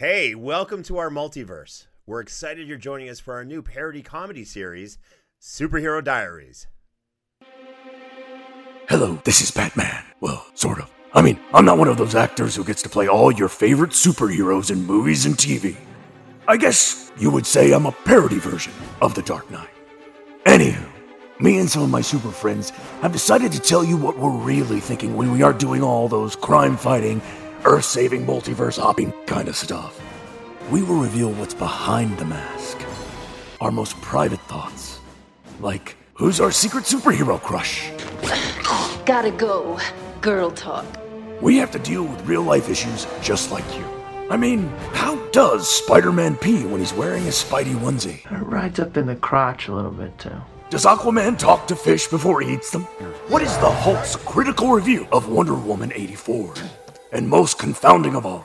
Hey, welcome to our multiverse. We're excited you're joining us for our new parody comedy series, Superhero Diaries. Hello, this is Batman. Well, sort of. I mean, I'm not one of those actors who gets to play all your favorite superheroes in movies and TV. I guess you would say I'm a parody version of The Dark Knight. Anywho, me and some of my super friends have decided to tell you what we're really thinking when we aren't doing all those crime fighting, earth saving, multiverse hopping kind of stuff. We will reveal what's behind the mask, our most private thoughts. Like, who's our secret superhero crush? Gotta go. Girl talk. We have to deal with real life issues just like you. I mean, how does Spider Man pee when he's wearing his Spidey onesie? It rides up in the crotch a little bit too. Does Aquaman talk to fish before he eats them? What is the Hulk's critical review of Wonder Woman 84? And most confounding of all,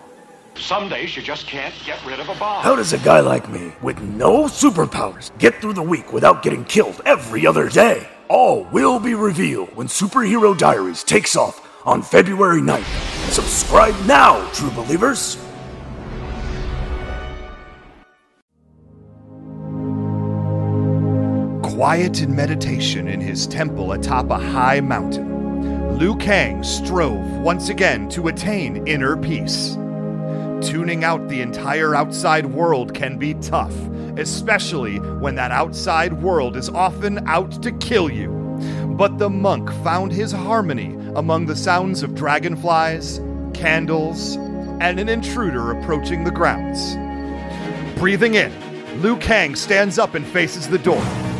Some days you just can't get rid of a bomb. how does a guy like me, with no superpowers, get through the week without getting killed every other day? All will be revealed when Superhero Diaries takes off on February 9th. Subscribe now, true believers! Quiet in meditation in his temple atop a high mountain, Liu Kang strove once again to attain inner peace. Tuning out the entire outside world can be tough, especially when that outside world is often out to kill you. But the monk found his harmony among the sounds of dragonflies, candles, and an intruder approaching the grounds. Breathing in, Liu Kang stands up and faces the door.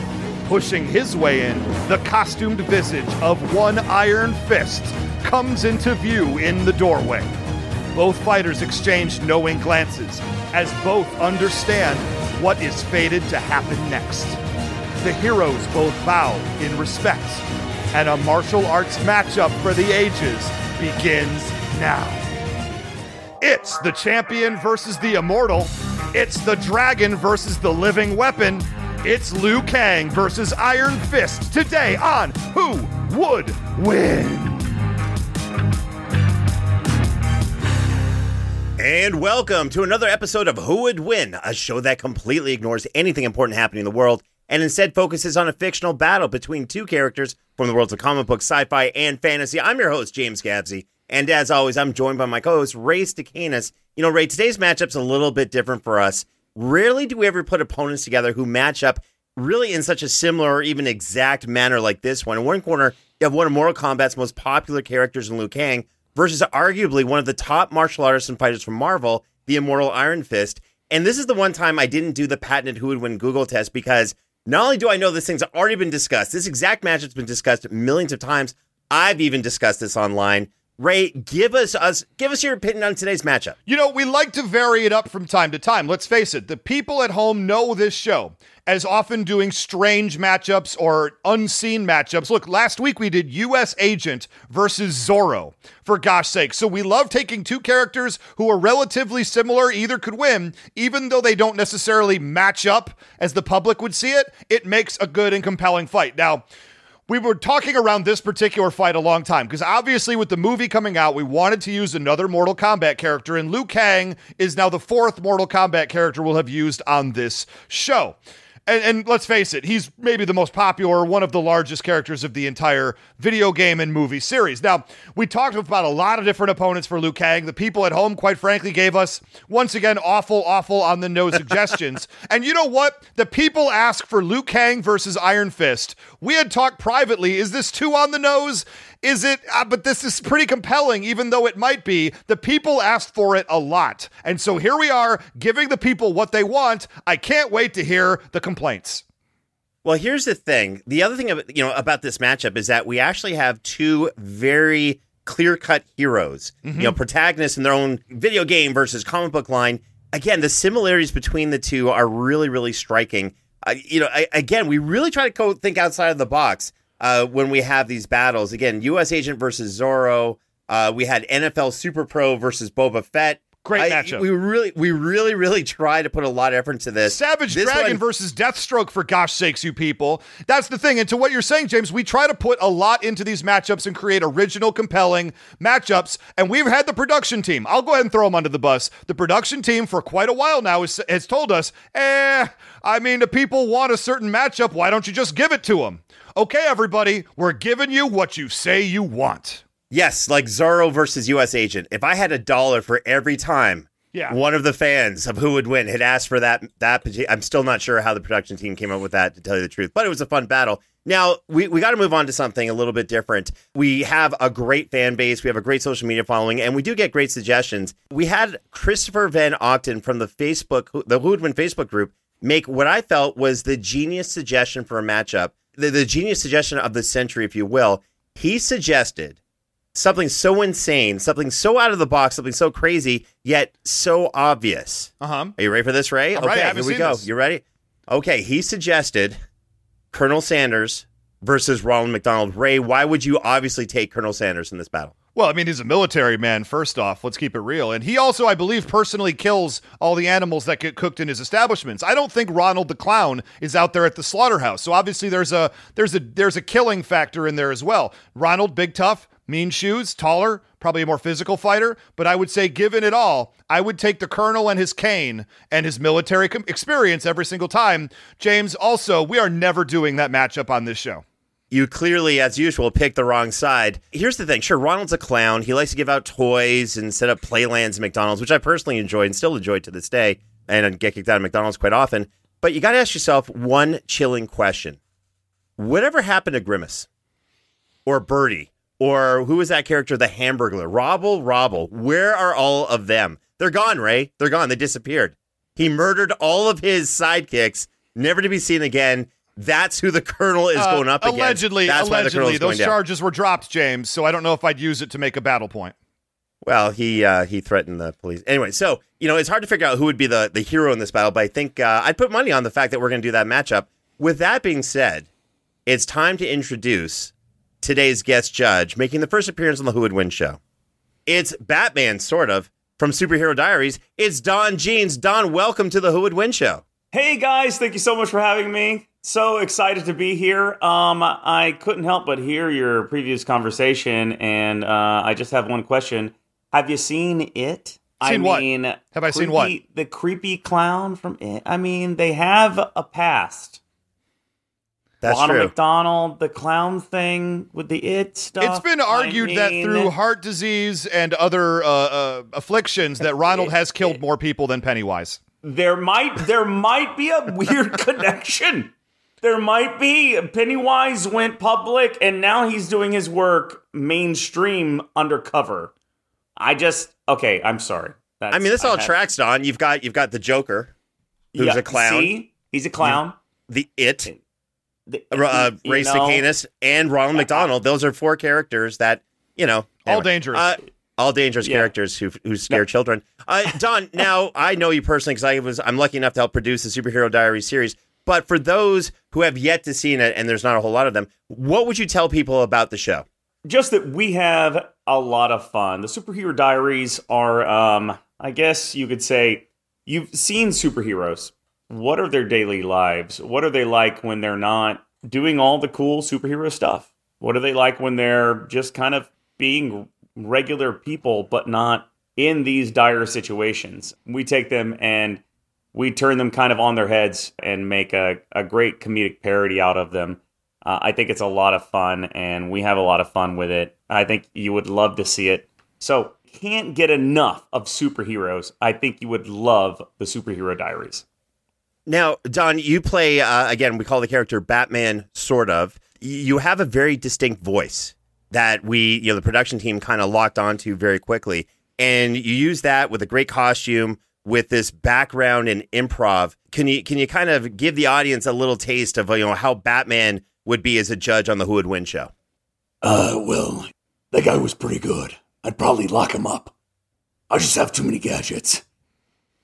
Pushing his way in, the costumed visage of one Iron Fist comes into view in the doorway. Both fighters exchange knowing glances as both understand what is fated to happen next. The heroes both bow in respect, and a martial arts matchup for the ages begins now. It's the champion versus the immortal. It's the dragon versus the living weapon. It's Liu Kang versus Iron Fist today on Who Would Win? And welcome to another episode of Who Would Win, a show that completely ignores anything important happening in the world and instead focuses on a fictional battle between two characters from the worlds of comic books, sci fi, and fantasy. I'm your host, James Gabsey. And as always, I'm joined by my co host, Ray Stacanis. You know, Ray, today's matchup's a little bit different for us. Rarely do we ever put opponents together who match up really in such a similar or even exact manner like this one. In one corner, you have one of Mortal Kombat's most popular characters in Liu Kang versus arguably one of the top martial artists and fighters from Marvel, the immortal Iron Fist. And this is the one time I didn't do the patented who would win Google test because not only do I know this thing's already been discussed, this exact match has been discussed millions of times. I've even discussed this online. Ray, give us us give us your opinion on today's matchup. You know, we like to vary it up from time to time. Let's face it, the people at home know this show as often doing strange matchups or unseen matchups. Look, last week we did US Agent versus Zorro, for gosh sake. So we love taking two characters who are relatively similar, either could win, even though they don't necessarily match up as the public would see it. It makes a good and compelling fight. Now, we were talking around this particular fight a long time because obviously with the movie coming out, we wanted to use another Mortal Kombat character, and Liu Kang is now the fourth Mortal Kombat character we'll have used on this show. And, and, let's face it, he's maybe the most popular, one of the largest characters of the entire video game and movie series. Now, we talked about a lot of different opponents for Liu Kang. The people at home, quite frankly, gave us, once again, awful, awful on the nose suggestions. And you know what? The people asked for Liu Kang versus Iron Fist. We had talked privately. Is this too on the nose? Is it? Uh, but this is pretty compelling, even though it might be. The people asked for it a lot. And so here we are, giving the people what they want. I can't wait to hear the complaints. Well, here's the thing. The other thing about, you know about this matchup is that we actually have two very clear-cut heroes, mm-hmm. you know, protagonists in their own video game versus comic book line. Again, the similarities between the two are really, really striking. Uh, you know, I, again, we really try to go think outside of the box uh, when we have these battles. Again, U.S. Agent versus Zorro. Uh, we had NFL Super Pro versus Boba Fett. Great I, matchup. We really, we really, really try to put a lot of effort into this. Savage this Dragon one, versus Deathstroke, for gosh sakes, you people. That's the thing. And to what you're saying, James, we try to put a lot into these matchups and create original, compelling matchups. And we've had the production team. I'll go ahead and throw them under the bus. The production team, for quite a while now, has, has told us, eh, I mean, the people want a certain matchup. Why don't you just give it to them? Okay, everybody, we're giving you what you say you want. Yes, like Zorro versus US Agent. If I had a dollar for every time yeah. one of the fans of who would win had asked for that that I'm still not sure how the production team came up with that to tell you the truth, but it was a fun battle. Now, we, we got to move on to something a little bit different. We have a great fan base, we have a great social media following, and we do get great suggestions. We had Christopher Van Octon from the Facebook the Who Would Win Facebook group make what I felt was the genius suggestion for a matchup the, the genius suggestion of the century, if you will. He suggested something so insane, something so out of the box, something so crazy, yet so obvious. Uh huh. Are you ready for this, Ray? I'm okay, ready. here we go. This. You ready? Okay, he suggested Colonel Sanders versus Ronald McDonald. Ray, why would you obviously take Colonel Sanders in this battle? Well, I mean, he's a military man, first off. Let's keep it real. And he also, I believe, personally kills all the animals that get cooked in his establishments. I don't think Ronald the Clown is out there at the slaughterhouse. So obviously there's a there's a there's a killing factor in there as well. Ronald, big tough, mean shoes, taller, probably a more physical fighter. But I would say, given it all, I would take the colonel and his cane and his military com- experience every single time. James, also, we are never doing that matchup on this show you clearly, as usual, picked the wrong side. Here's the thing sure, Ronald's a clown. He likes to give out toys and set up playlands at McDonald's, which I personally enjoy and still enjoy to this day, and I get kicked out of McDonald's quite often. But you got to ask yourself one chilling question Whatever happened to Grimace or Birdie or who was that character, the Hamburglar? Robble, Robble. Where are all of them? They're gone, Ray. They're gone. They disappeared. He murdered all of his sidekicks, never to be seen again. That's who the colonel is uh, going up against. Allegedly, That's allegedly, those charges down. were dropped, James. So I don't know if I'd use it to make a battle point. Well, he uh, he threatened the police anyway. So you know, it's hard to figure out who would be the the hero in this battle. But I think uh, I'd put money on the fact that we're going to do that matchup. With that being said, it's time to introduce today's guest judge, making the first appearance on the Who Would Win show. It's Batman, sort of, from Superhero Diaries. It's Don Jeans. Don, welcome to the Who Would Win show. Hey guys, thank you so much for having me. So excited to be here. Um, I couldn't help but hear your previous conversation, and uh, I just have one question: Have you seen it? Seen I what? mean, have I seen what? The creepy clown from it. I mean, they have a past. That's Ronald true. McDonald, the clown thing with the it stuff. It's been argued I that through heart disease and other uh, uh, afflictions, that Ronald it, has killed it, more people than Pennywise. There might there might be a weird connection there might be. Pennywise went public and now he's doing his work mainstream undercover. I just okay, I'm sorry. That's, I mean, this all have, tracks Don. You've got you've got the Joker, who's yeah, a clown. See? He's a clown. The It, the, uh, Ray Cicanus, and Ronald McDonald. Those are four characters that you know All dangerous. Uh, all dangerous Yeah. characters who who scare children. Uh, Don, now I know you personally because I was I'm lucky enough to help produce the Superhero Diary series. But for those who have yet to see it, and there's not a whole lot of them, what would you tell people about the show? just that we have a lot of fun. The superhero diaries are, um, I guess you could say, you've seen superheroes. What are their daily lives? What are they like when they're not doing all the cool superhero stuff? What are they like when they're just kind of being regular people, but not in these dire situations? We take them and we turn them kind of on their heads and make a, a great comedic parody out of them. Uh, I think it's a lot of fun, and we have a lot of fun with it. I think you would love to see it. So, can't get enough of superheroes. I think you would love the Superhero Diaries. Now, Don, you play uh, again. We call the character Batman, sort of. You have a very distinct voice that we, you know, the production team kind of locked onto very quickly, and you use that with a great costume, with this background in improv. Can you can you kind of give the audience a little taste of you know how Batman would be as a judge on the Who Would Win show? Uh, well, that guy was pretty good. I'd probably lock him up. I just have too many gadgets.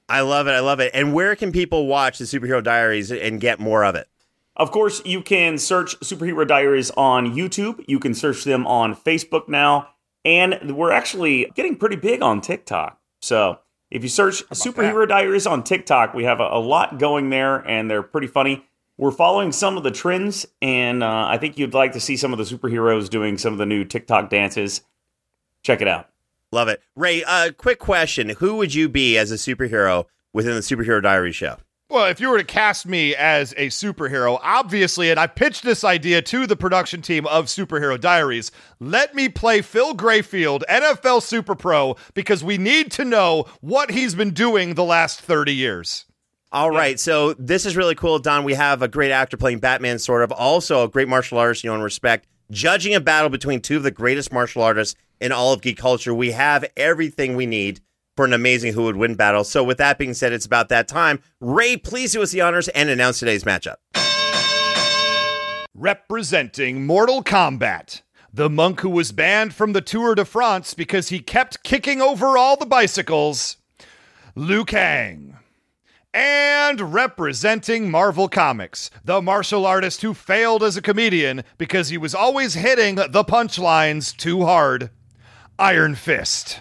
I love it. I love it. And where can people watch the Superhero Diaries and get more of it? Of course, you can search Superhero Diaries on YouTube. You can search them on Facebook now. And we're actually getting pretty big on TikTok. So if you search Superhero Diaries on TikTok, we have a, a lot going there and they're pretty funny. We're following some of the trends, and uh, I think you'd like to see some of the superheroes doing some of the new TikTok dances. Check it out. Love it. Ray, uh, quick question. Who would you be as a superhero within the Superhero Diaries show? Well, if you were to cast me as a superhero, obviously, and I pitched this idea to the production team of Superhero Diaries, let me play Phil Grayfield, NFL Super Pro, because we need to know what he's been doing the last 30 years. All right, so this is really cool, Don. We have a great actor playing Batman, sort of. Also, a great martial artist you know and respect. Judging a battle between two of the greatest martial artists in all of geek culture, we have everything we need for an amazing Who Would Win battle. So, with that being said, it's about that time. Ray, please do us the honors and announce today's matchup. Representing Mortal Kombat, the monk who was banned from the Tour de France because he kept kicking over all the bicycles, Liu Kang. And representing Marvel Comics, the martial artist who failed as a comedian because he was always hitting the punchlines too hard, Iron Fist.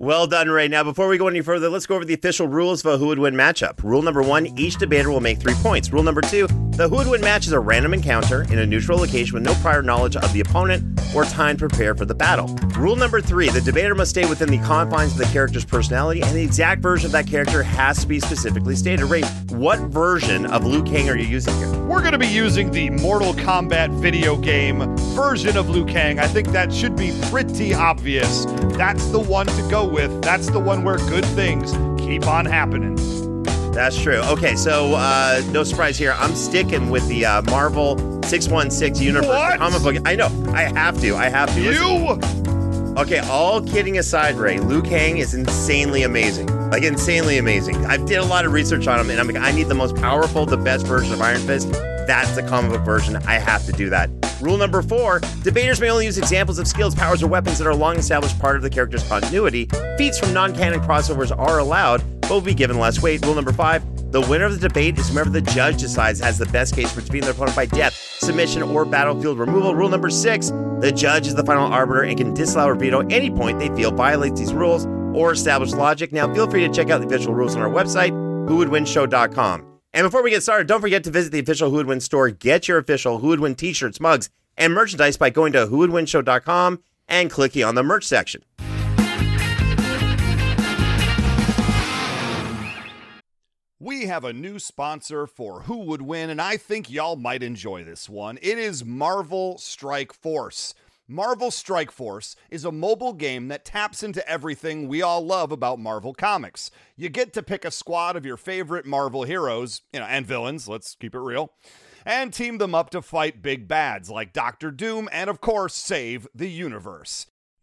Well done, Ray. Now, before we go any further, let's go over the official rules of a Who Would Win matchup. Rule number one each debater will make three points. Rule number two the Who Would Win match is a random encounter in a neutral location with no prior knowledge of the opponent or time to prepare for the battle. Rule number three the debater must stay within the confines of the character's personality, and the exact version of that character has to be specifically stated. Ray, what version of Liu Kang are you using here? We're going to be using the Mortal Kombat video game version of Liu Kang. I think that should be pretty obvious. That's the one to go with. That's the one where good things keep on happening. That's true. Okay, so uh, no surprise here. I'm sticking with the uh, Marvel 616 universe What? comic book. I know. I have to. I have to. Listen- You Okay, all kidding aside, Ray, Liu Kang is insanely amazing. Like insanely amazing. I did a lot of research on him, and I'm like, I need the most powerful, the best version of Iron Fist. That's the comic book version. I have to do that. Rule number four: debaters may only use examples of skills, powers, or weapons that are a long-established part of the character's continuity. Feats from non-canon crossovers are allowed, but will be given less weight. Rule number five: the winner of the debate is whoever the judge decides has the best case for defeating their opponent by death, submission, or battlefield removal. Rule number six: the judge is the final arbiter and can disallow or veto any point they feel violates these rules or established logic. Now, feel free to check out the official rules on our website, whowouldwinshow.com. And before we get started, don't forget to visit the official Who Would Win store. Get your official Who Would Win t-shirts, mugs, and merchandise by going to whowouldwinshow.com and clicking on the merch section. We have a new sponsor for Who Would Win, and I think y'all might enjoy this one. It is Marvel Strike Force. Marvel Strike Force is a mobile game that taps into everything we all love about Marvel Comics. You get to pick a squad of your favorite Marvel heroes, you know, and villains, let's keep it real, and team them up to fight big bads like Doctor Doom and, of course, save the universe.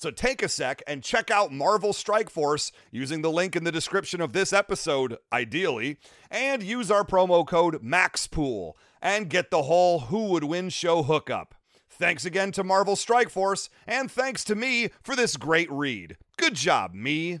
So take a sec and check out Marvel Strike Force using the link in the description of this episode, ideally, and use our promo code MAXPOOL and get the whole Who Would Win show hookup. Thanks again to Marvel Strike Force, and thanks to me for this great read. Good job, me.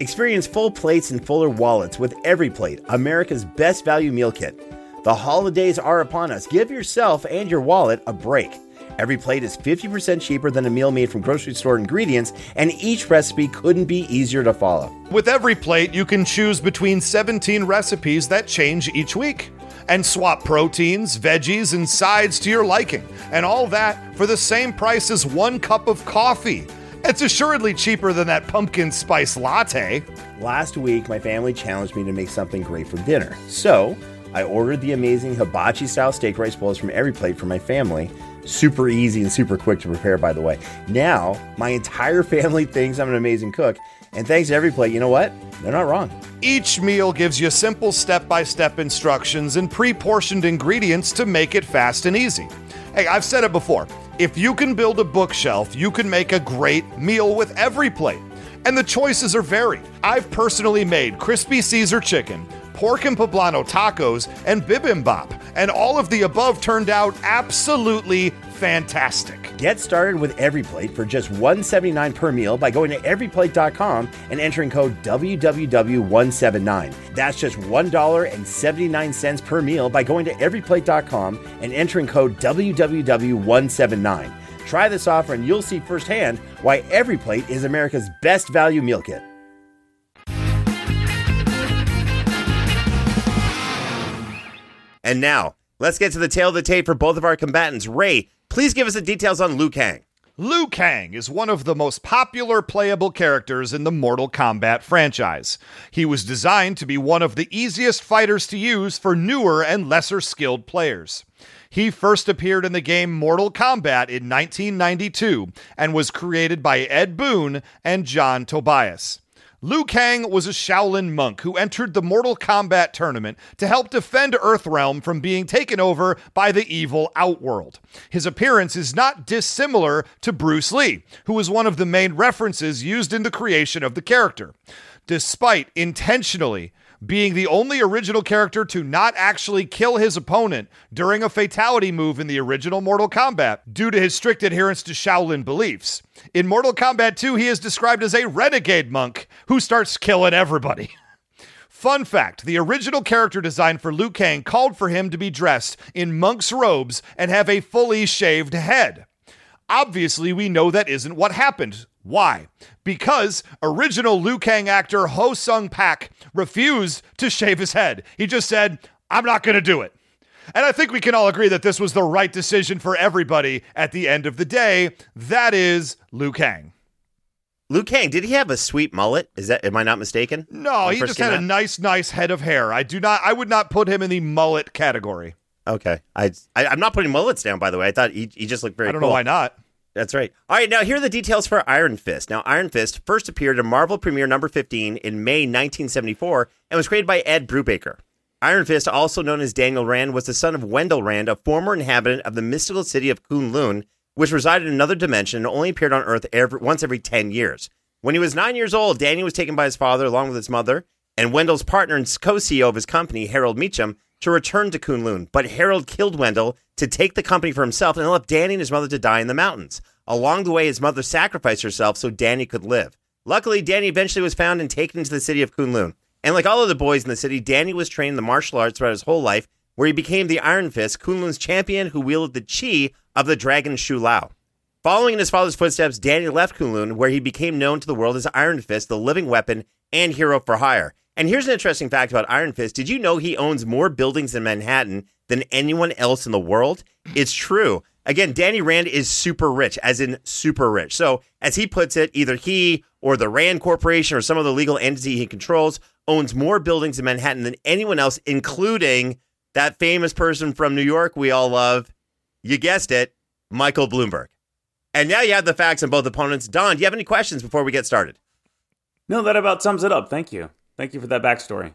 Experience full plates and fuller wallets with Every Plate, America's best value meal kit. The holidays are upon us. Give yourself and your wallet a break. Every plate is 50% cheaper than a meal made from grocery store ingredients, and each recipe couldn't be easier to follow. With every plate, you can choose between 17 recipes that change each week and swap proteins, veggies, and sides to your liking. And all that for the same price as one cup of coffee. It's assuredly cheaper than that pumpkin spice latte. Last week, my family challenged me to make something great for dinner. So, I ordered the amazing hibachi style steak rice bowls from Every Plate for my family. Super easy and super quick to prepare, by the way. Now, my entire family thinks I'm an amazing cook. And thanks to Every Plate, you know what? They're not wrong. Each meal gives you simple step by step instructions and pre portioned ingredients to make it fast and easy. Hey, I've said it before. If you can build a bookshelf, you can make a great meal with every plate. And the choices are varied. I've personally made crispy Caesar chicken, pork and poblano tacos, and bibimbap, and all of the above turned out absolutely fantastic. Get started with Every Plate for just 179 per meal by going to everyplate.com and entering code WWW179. That's just $1.79 per meal by going to everyplate.com and entering code WWW179. Try this offer and you'll see firsthand why Every Plate is America's best value meal kit. And now, let's get to the tail of the tape for both of our combatants. Ray, please give us the details on Liu Kang. Liu Kang is one of the most popular playable characters in the Mortal Kombat franchise. He was designed to be one of the easiest fighters to use for newer and lesser skilled players. He first appeared in the game Mortal Kombat in 1992 and was created by Ed Boon and John Tobias. Liu Kang was a Shaolin monk who entered the Mortal Kombat tournament to help defend Earthrealm from being taken over by the evil Outworld. His appearance is not dissimilar to Bruce Lee, who was one of the main references used in the creation of the character. Despite intentionally being the only original character to not actually kill his opponent during a fatality move in the original Mortal Kombat due to his strict adherence to Shaolin beliefs. In Mortal Kombat 2, he is described as a renegade monk who starts killing everybody. Fun fact the original character design for Liu Kang called for him to be dressed in monk's robes and have a fully shaved head. Obviously, we know that isn't what happened. Why? Because original Liu Kang actor Ho Sung Pak refused to shave his head. He just said, I'm not going to do it. And I think we can all agree that this was the right decision for everybody at the end of the day. That is Liu Kang. Liu Kang, did he have a sweet mullet? Is that am I not mistaken? No, he just had a nice, nice head of hair. I do not I would not put him in the mullet category. Okay, I, I I'm not putting mullets down. By the way, I thought he, he just looked very. I don't cool. know why not. That's right. All right, now here are the details for Iron Fist. Now, Iron Fist first appeared in Marvel Premiere number 15 in May 1974 and was created by Ed Brubaker. Iron Fist, also known as Daniel Rand, was the son of Wendell Rand, a former inhabitant of the mystical city of Kunlun, which resided in another dimension and only appeared on Earth every, once every 10 years. When he was nine years old, Daniel was taken by his father along with his mother and Wendell's partner and co CEO of his company, Harold Meachum, to return to Kunlun. But Harold killed Wendell to take the company for himself and left Danny and his mother to die in the mountains. Along the way, his mother sacrificed herself so Danny could live. Luckily, Danny eventually was found and taken into the city of Kunlun. And like all of the boys in the city, Danny was trained in the martial arts throughout his whole life, where he became the Iron Fist, Kunlun's champion who wielded the chi of the dragon Shou-Lao. Following in his father's footsteps, Danny left Kunlun, where he became known to the world as Iron Fist, the living weapon and hero for hire. And here's an interesting fact about Iron Fist. Did you know he owns more buildings in Manhattan than anyone else in the world? It's true. Again, Danny Rand is super rich, as in super rich. So, as he puts it, either he or the Rand Corporation or some other legal entity he controls owns more buildings in Manhattan than anyone else, including that famous person from New York we all love. You guessed it, Michael Bloomberg. And now you have the facts on both opponents. Don, do you have any questions before we get started? No, that about sums it up. Thank you. Thank you for that backstory.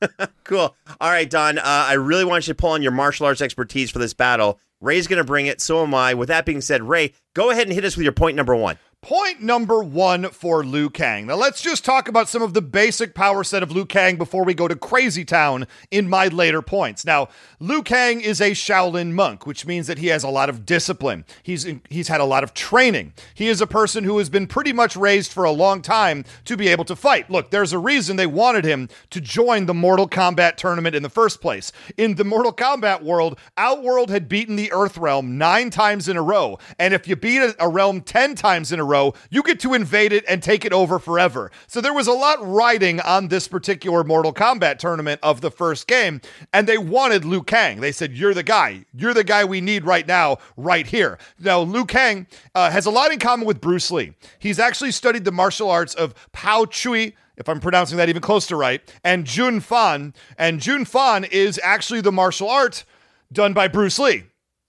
cool. All right, Don. Uh, I really want you to pull on your martial arts expertise for this battle. Ray's going to bring it. So am I. With that being said, Ray, go ahead and hit us with your point number one. Point number one for Liu Kang. Now, let's just talk about some of the basic power set of Liu Kang before we go to Crazy Town in my later points. Now, Liu Kang is a Shaolin monk, which means that he has a lot of discipline. He's he's had a lot of training. He is a person who has been pretty much raised for a long time to be able to fight. Look, there's a reason they wanted him to join the Mortal Kombat tournament in the first place. In the Mortal Kombat world, Outworld had beaten the Earth Realm nine times in a row, and if you beat a, realm ten times in a row, you get to invade it and take it over forever. So there was a lot riding on this particular Mortal Kombat tournament of the first game, and they wanted Liu Kang. They said, You're the guy. You're the guy we need right now, right here. Now, Liu Kang uh, has a lot in common with Bruce Lee. He's actually studied the martial arts of Pao Chui if I'm pronouncing that even close to right, and Jun Fan. And Jun Fan is actually the martial art done by Bruce Lee.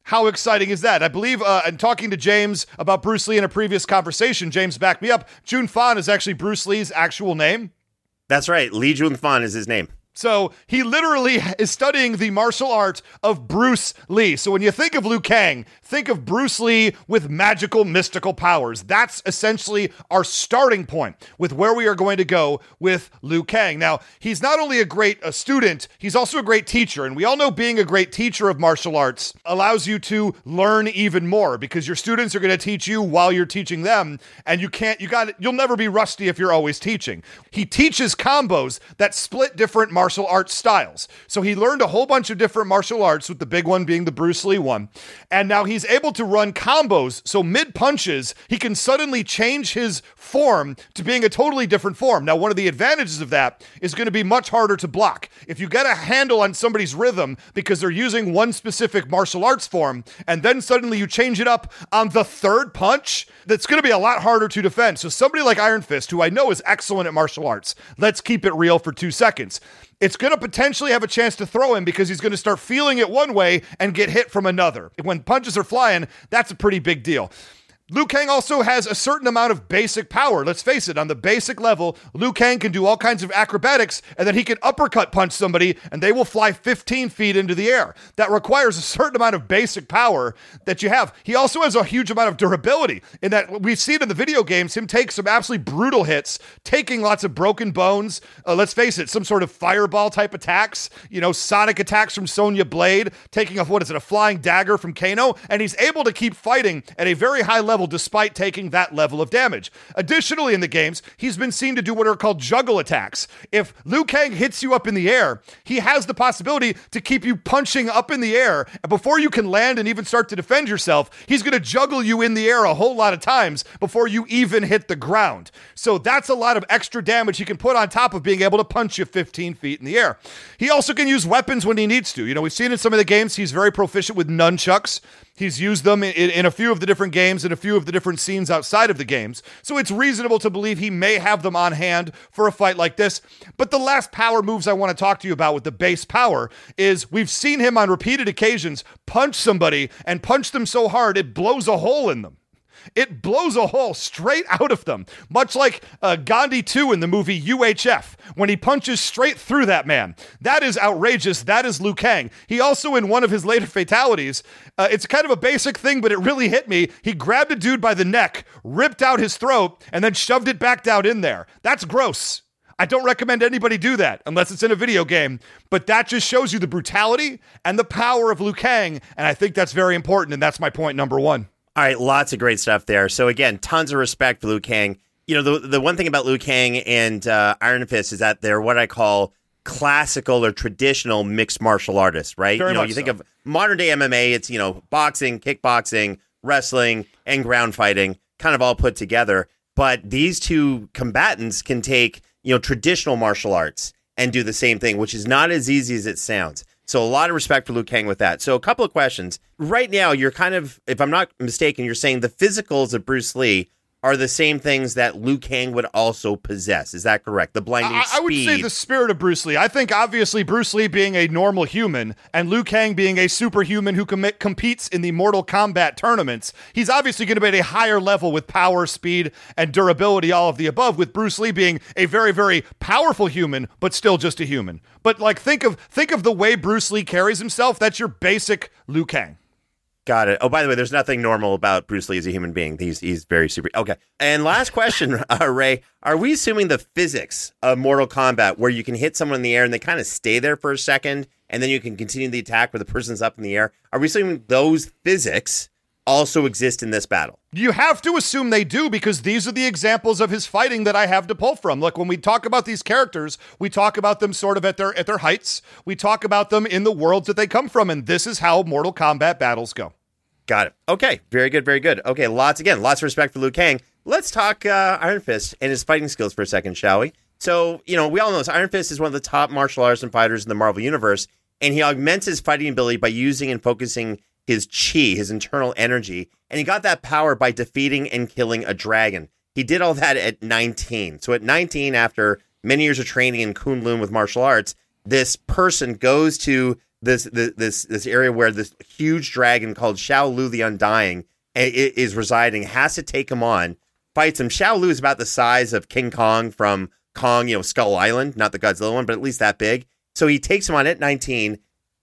How exciting is that? I believe, uh, and talking to James about Bruce Lee in a previous conversation, James backed me up. Jun Fan is actually Bruce Lee's actual name. That's right. Lee Jun Fan is his name. So he literally is studying the martial art of Bruce Lee. So when you think of Liu Kang, think of Bruce Lee with magical, mystical powers. That's essentially our starting point with where we are going to go with Liu Kang. Now, he's not only a great a student, he's also a great teacher. And we all know being a great teacher of martial arts allows you to learn even more because your students are going to teach you while you're teaching them. And you can't, you got, you'll never be rusty if you're always teaching. He teaches combos that split different martial martial arts styles. So he learned a whole bunch of different martial arts, with the big one being the Bruce Lee one. And now he's able to run combos. So mid punches, he can suddenly change his form to being a totally different form. Now, one of the advantages of that is going to be much harder to block. If you get a handle on somebody's rhythm because they're using one specific martial arts form, and then suddenly you change it up on the third punch, that's going to be a lot harder to defend. So somebody like Iron Fist, who I know is excellent at martial arts, let's keep it real for two seconds it's going to potentially have a chance to throw him because he's going to start feeling it one way and get hit from another. When punches are flying, that's a pretty big deal. Liu Kang also has a certain amount of basic power. Let's face it, on the basic level, Liu Kang can do all kinds of acrobatics and then he can uppercut punch somebody and they will fly 15 feet into the air. That requires a certain amount of basic power that you have. He also has a huge amount of durability in that we've seen in the video games him take some absolutely brutal hits, taking lots of broken bones. Uh, let's face it, some sort of fireball type attacks, you know, sonic attacks from Sonya Blade, taking off, what is it, a flying dagger from Kano, and he's able to keep fighting at a very high level level despite taking that level of damage. Additionally, in the games, he's been seen to do what are called juggle attacks. If Liu Kang hits you up in the air, he has the possibility to keep you punching up in the air. And before you can land and even start to defend yourself, he's going to juggle you in the air a whole lot of times before you even hit the ground. So that's a lot of extra damage he can put on top of being able to punch you 15 feet in the air. He also can use weapons when he needs to. You know, we've seen in some of the games he's very proficient with nunchucks. He's used them in, in, a few of the different games and a few of the different scenes outside of the games, so it's reasonable to believe he may have them on hand for a fight like this. But the last power moves I want to talk to you about with the base power is we've seen him on repeated occasions punch somebody and punch them so hard it blows a hole in them. It blows a hole straight out of them, much like uh, Gandhi 2 in the movie UHF, when he punches straight through that man. That is outrageous. That is Liu Kang. He also, in one of his later fatalities, uh, it's kind of a basic thing, but it really hit me. He grabbed a dude by the neck, ripped out his throat, and then shoved it back down in there. That's gross. I don't recommend anybody do that unless it's in a video game, but that just shows you the brutality and the power of Liu Kang, and I think that's very important, and that's my point number one. All right, lots of great stuff there. So again, tons of respect for Liu Kang. You know, the the one thing about Liu Kang and uh, Iron Fist is that they're what I call classical or traditional mixed martial artists, right? Very you know, you think so. of modern day MMA, it's you know boxing, kickboxing, wrestling, and ground fighting, kind of all put together. But these two combatants can take you know traditional martial arts and do the same thing, which is not as easy as it sounds. So a lot of respect for Liu Kang with that. So a couple of questions. Right now, you're kind of, if I'm not mistaken, you're saying the physicals of Bruce Lee are the same things that Liu Kang would also possess. Is that correct? The blinding I, I would say the spirit of Bruce Lee. I think obviously Bruce Lee being a normal human and Liu Kang being a superhuman who com- competes in the Mortal Kombat tournaments, he's obviously going to be at a higher level with power, speed, and durability, all of the above. With Bruce Lee being a very, very powerful human, but still just a human. But like think of think of the way Bruce Lee carries himself. That's your basic Liu Kang. Got it. Oh, by the way, there's nothing normal about Bruce Lee as a human being. He's he's very super. Okay. And last question, uh, Ray, are we assuming the physics of Mortal Kombat, where you can hit someone in the air and they kind of stay there for a second, and then you can continue the attack where the person's up in the air? Are we assuming those physics also exist in this battle? You have to assume they do because these are the examples of his fighting that I have to pull from. Look, when we talk about these characters, we talk about them sort of at their at their heights. We talk about them in the worlds that they come from, and this is how Mortal Kombat battles go. Got it. Okay. Very good. Very good. Okay. Lots again. Lots of respect for Liu Kang. Let's talk uh, Iron Fist and his fighting skills for a second, shall we? So you know, we all know this. Iron Fist is one of the top martial arts and fighters in the Marvel universe, and he augments his fighting ability by using and focusing his chi, his internal energy, and he got that power by defeating and killing a dragon. He did all that at 19. So at 19, after many years of training in Kunlun with martial arts, this person goes to this this this, area where this huge dragon called Lu the Undying eh, i- is residing, has to take him on, fights him. Lu is about the size of King Kong from Kong, you know, Skull Island, not the Godzilla one, but at least that big. So he takes him on at 19,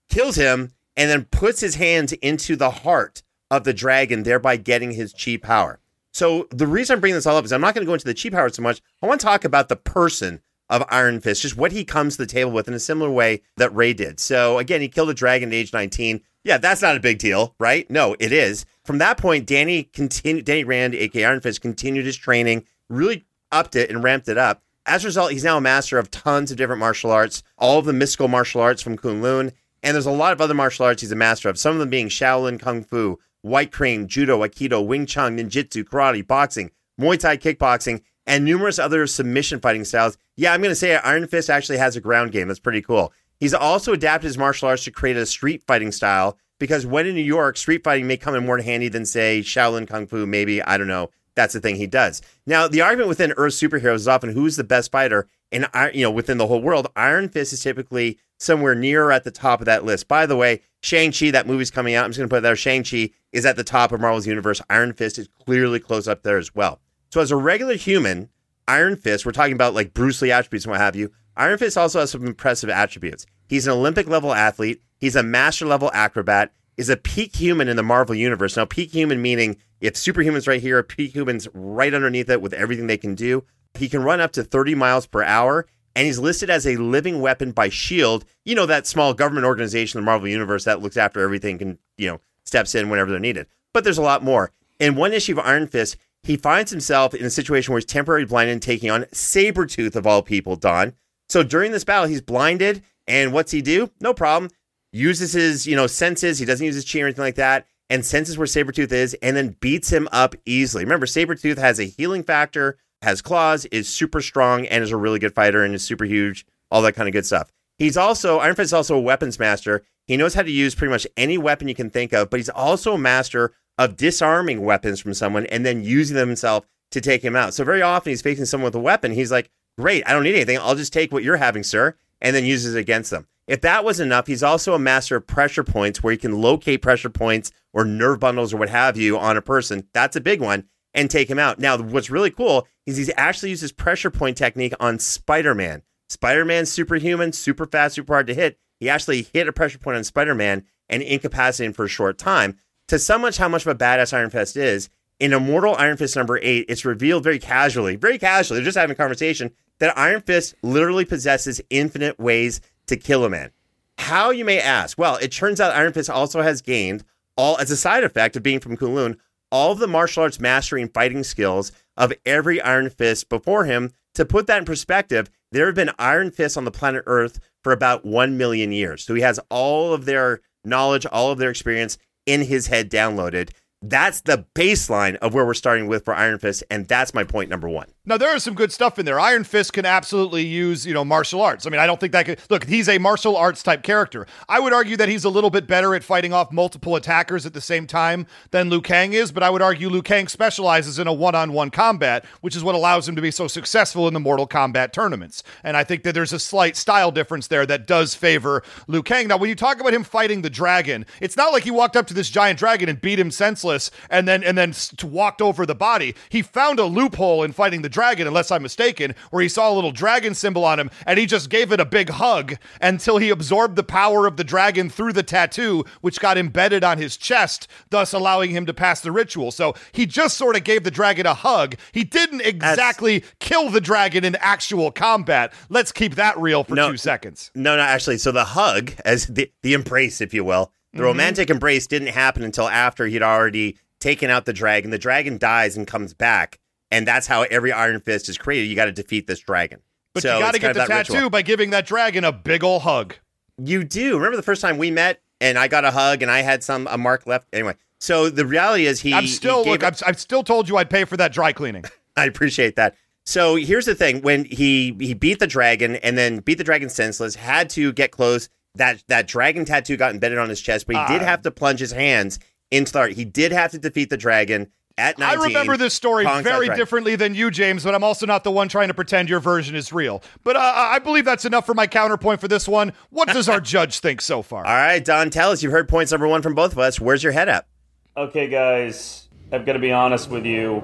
kills him, and then puts his hands into the heart of the dragon, thereby getting his chi power. So the reason I'm bringing this all up is I'm not going to go into the chi power so much. I want to talk about the person of Iron Fist, just what he comes to the table with in a similar way that Ray did. So again, he killed a dragon at age 19. Yeah, that's not a big deal, right? No, it is. From that point, Danny continued. Danny Rand, aka Iron Fist, continued his training, really upped it and ramped it up. As a result, he's now a master of tons of different martial arts, all of the mystical martial arts from Kunlun, and there's a lot of other martial arts he's a master of. Some of them being Shaolin Kung Fu, White Crane, Judo, Aikido, Wing Chun, Ninjutsu, Karate, Boxing, Muay Thai, Kickboxing, and numerous other submission fighting styles. Yeah, I'm going to say Iron Fist actually has a ground game. That's pretty cool. He's also adapted his martial arts to create a street fighting style because when in New York, street fighting may come in more handy than, say, Shaolin Kung Fu, maybe. I don't know. That's the thing he does. Now, the argument within Earth superheroes is often who's the best fighter, and you know, within the whole world, Iron Fist is typically somewhere near at the top of that list. By the way, Shang Chi, that movie's coming out. I'm just going to put it there. Shang Chi is at the top of Marvel's universe. Iron Fist is clearly close up there as well. So, as a regular human, Iron Fist, we're talking about like Bruce Lee attributes and what have you. Iron Fist also has some impressive attributes. He's an Olympic level athlete. He's a master level acrobat. Is a peak human in the Marvel universe. Now, peak human meaning if superhumans right here, peak humans right underneath it with everything they can do. He can run up to 30 miles per hour, and he's listed as a living weapon by Shield. You know that small government organization in the Marvel universe that looks after everything, can you know steps in whenever they're needed. But there's a lot more. In one issue of Iron Fist, he finds himself in a situation where he's temporarily blinded and taking on Sabretooth of all people, Don. So during this battle, he's blinded, and what's he do? No problem. Uses his, you know, senses. He doesn't use his chi or anything like that, and senses where Sabretooth is, and then beats him up easily. Remember, Sabretooth has a healing factor, has claws, is super strong, and is a really good fighter, and is super huge, all that kind of good stuff. He's also, Iron Fist is also a weapons master. He knows how to use pretty much any weapon you can think of, but he's also a master of disarming weapons from someone and then using them himself to take him out. So very often he's facing someone with a weapon. He's like, great, I don't need anything. I'll just take what you're having, sir, and then uses it against them. If that was enough, he's also a master of pressure points where he can locate pressure points or nerve bundles or what have you on a person. That's a big one and take him out. Now, what's really cool is he's actually used his pressure point technique on Spider Man. Spider Man's superhuman, super fast, super hard to hit. He actually hit a pressure point on Spider Man and incapacitated him for a short time. To so much how much of a badass Iron Fist is, in Immortal Iron Fist number eight, it's revealed very casually, very casually, they're just having a conversation, that Iron Fist literally possesses infinite ways to kill a man. How, you may ask? Well, it turns out Iron Fist also has gained, all as a side effect of being from Kunlun, all of the martial arts mastery and fighting skills of every Iron Fist before him. To put that in perspective, there have been Iron Fists on the planet Earth for about 1 million years. So he has all of their knowledge, all of their experience in his head downloaded. That's the baseline of where we're starting with for Iron Fist, and that's my point number one. Now there is some good stuff in there. Iron Fist can absolutely use, you know, martial arts. I mean, I don't think that could look, he's a martial arts type character. I would argue that he's a little bit better at fighting off multiple attackers at the same time than Liu Kang is, but I would argue Liu Kang specializes in a one-on-one combat, which is what allows him to be so successful in the Mortal Kombat tournaments. And I think that there's a slight style difference there that does favor Liu Kang. Now, when you talk about him fighting the dragon, it's not like he walked up to this giant dragon and beat him senseless and then and then walked over the body. He found a loophole in fighting the dragon, unless I'm mistaken, where he saw a little dragon symbol on him and he just gave it a big hug until he absorbed the power of the dragon through the tattoo, which got embedded on his chest, thus allowing him to pass the ritual. So he just sort of gave the dragon a hug. He didn't exactly That's... kill the dragon in actual combat. Let's keep that real for no, two seconds. No, no, actually. So the hug, as the, the embrace, if you will, the mm-hmm. romantic embrace didn't happen until after he'd already taken out the dragon. The dragon dies and comes back and that's how every Iron Fist is created. You got to defeat this dragon. But so you got to get the tattoo ritual. by giving that dragon a big ol' hug. You do. Remember the first time we met, and I got a hug, and I had some a mark left. Anyway, so the reality is he. I'm still he look. I've, I've still told you I'd pay for that dry cleaning. I appreciate that. So here's the thing: when he he beat the dragon and then beat the dragon senseless, had to get close. That that dragon tattoo got embedded on his chest, but he uh, did have to plunge his hands into the. He did have to defeat the dragon at 19, I remember this story very differently than you, James, but I'm also not the one trying to pretend your version is real. But uh, I believe that's enough for my counterpoint for this one. What does our judge think so far? All right, Don, tell us. You've heard points number one from both of us. Where's your head at? Okay, guys, I've got to be honest with you.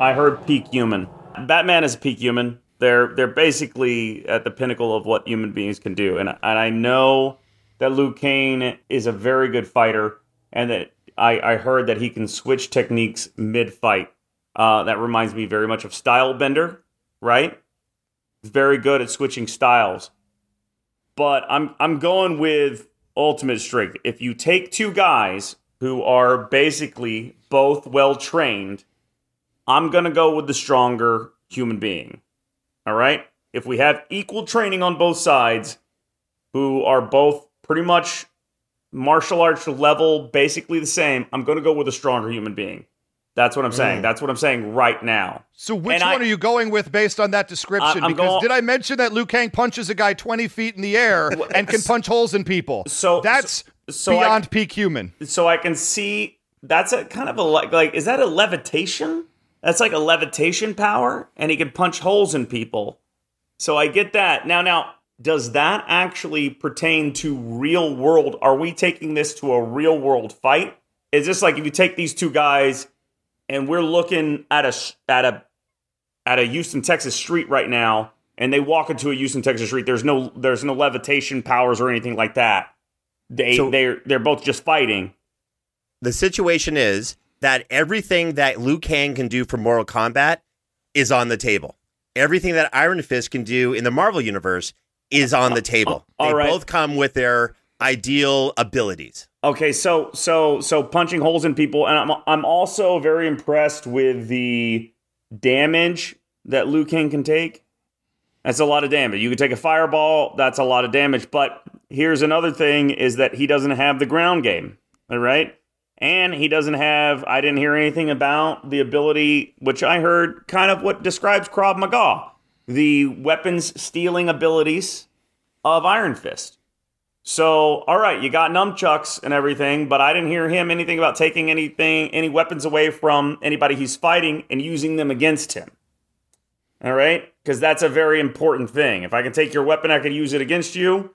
I heard peak human. Batman is a peak human. They're they're basically at the pinnacle of what human beings can do, and and I know that Liu Kang is a very good fighter, and that I, I heard that he can switch techniques mid fight. Uh, that reminds me very much of Stylebender, right? Very good at switching styles. But I'm I'm going with ultimate strength. If you take two guys who are basically both well trained, I'm gonna go with the stronger human being. All right? If we have equal training on both sides, who are both pretty much martial arts level basically the same, I'm going to go with a stronger human being. That's what I'm saying. Mm. That's what I'm saying right now. So which and one I, are you going with based on that description? I'm because going, did I mention that Liu Kang punches a guy 20 feet in the air and can punch holes in people? So that's so, so beyond I, peak human. So I can see that's a kind of a like, like is that a levitation? That's like a levitation power, and he can punch holes in people. So I get that. Now, now does that actually pertain to real world? Are we taking this to a real world fight? Is this like if you take these two guys and we're looking at a at a at a Houston, Texas street right now, and they walk into a Houston, Texas street? There's no there's no levitation powers or anything like that. They so, they're they're both just fighting. The situation is that everything that Liu Kang can do for Mortal Kombat is on the table. Everything that Iron Fist can do in the Marvel universe is on the uh, table. Uh, all they right. both come with their ideal abilities. Okay, so so so punching holes in people, and I'm I'm also very impressed with the damage that Liu Kang can take. That's a lot of damage. You can take a fireball, that's a lot of damage. But here's another thing: is that he doesn't have the ground game. All right. And he doesn't have, I didn't hear anything about the ability, which I heard kind of what describes Krav Maga the weapons stealing abilities of Iron Fist. So, all right, you got nunchucks and everything, but I didn't hear him anything about taking anything, any weapons away from anybody he's fighting and using them against him. All right? Because that's a very important thing. If I can take your weapon, I can use it against you.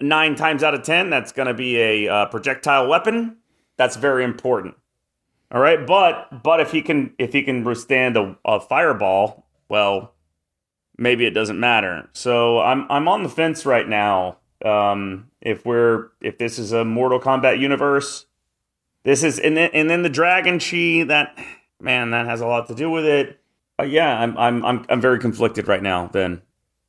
Nine times out of ten, that's going to be a uh, projectile weapon. That's very important. All right, but but if he can if he can withstand a, a fireball, well, maybe it doesn't matter. So I'm I'm on the fence right now. Um, if we're if this is a Mortal Kombat universe, this is and then and then the Dragon Chi that man that has a lot to do with it. Uh, yeah, I'm I'm I'm I'm very conflicted right now. Then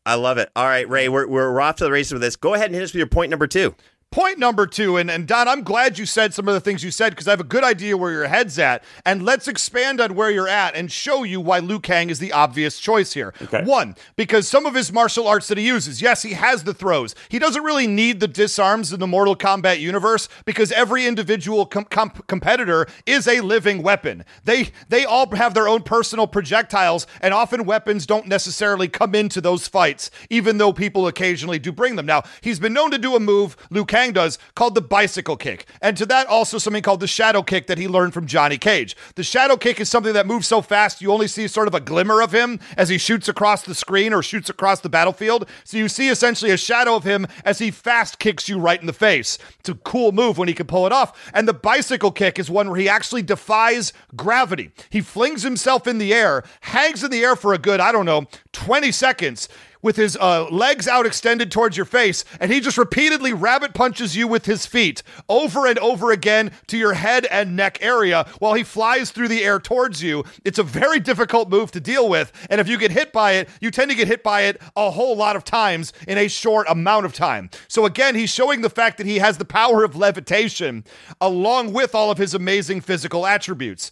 I love it. All right, Ray, we're we're off to the races with this. Go ahead and hit us with your point number two. Point number two, and, and Don, I'm glad you said some of the things you said because I have a good idea where your head's at. And let's expand on where you're at and show you why Liu Kang is the obvious choice here. Okay. One, because some of his martial arts that he uses, yes, he has the throws. He doesn't really need the disarms in the Mortal Kombat universe because every individual com- com- competitor is a living weapon. They they all have their own personal projectiles, and often weapons don't necessarily come into those fights, even though people occasionally do bring them. Now, he's been known to do a move, Liu Kang does called the bicycle kick. And to that, also something called the shadow kick that he learned from Johnny Cage. The shadow kick is something that moves so fast you only see sort of a glimmer of him as he shoots across the screen or shoots across the battlefield. So you see essentially a shadow of him as he fast kicks you right in the face. It's a cool move when he can pull it off. And the bicycle kick is one where he actually defies gravity. He flings himself in the air, hangs in the air for a good, I don't know, 20 seconds with his uh, legs out extended towards your face, and he just repeatedly rabbit punches you with his feet over and over again to your head and neck area while he flies through the air towards you. It's a very difficult move to deal with, and if you get hit by it, you tend to get hit by it a whole lot of times in a short amount of time. So again, he's showing the fact that he has the power of levitation along with all of his amazing physical attributes.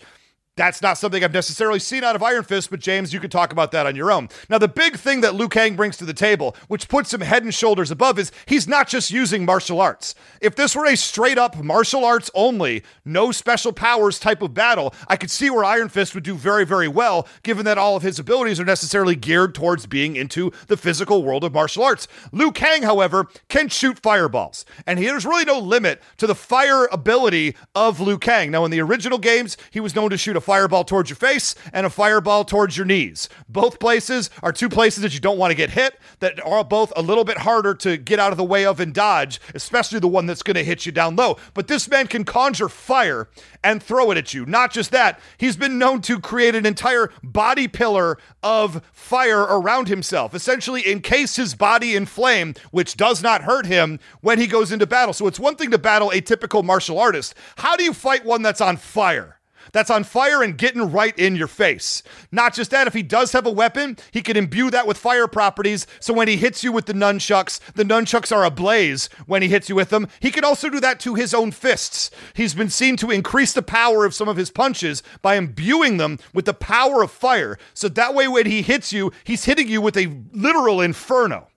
That's not something I've necessarily seen out of Iron Fist, but James, you can talk about that on your own. Now, the big thing that Liu Kang brings to the table, which puts him head and shoulders above, is he's not just using martial arts. If this were a straight up martial arts only, no special powers type of battle, I could see where Iron Fist would do very, very well, given that all of his abilities are necessarily geared towards being into the physical world of martial arts. Liu Kang, however, can shoot fireballs, and there's really no limit to the fire ability of Liu Kang. Now, in the original games, he was known to shoot a fireball towards your face and a fireball towards your knees. Both places are two places that you don't want to get hit, that are both a little bit harder to get out of the way of and dodge, especially the one that's going to hit you down low. But this man can conjure fire and throw it at you. Not just that, he's been known to create an entire body pillar of fire around himself, essentially encase his body in flame, which does not hurt him when he goes into battle. So it's one thing to battle a typical martial artist. How do you fight one that's on fire? That's on fire and getting right in your face. Not just that, if he does have a weapon, he can imbue that with fire properties. So when he hits you with the nunchucks, the nunchucks are ablaze when he hits you with them. He can also do that to his own fists. He's been seen to increase the power of some of his punches by imbuing them with the power of fire. So that way, when he hits you, he's hitting you with a literal inferno.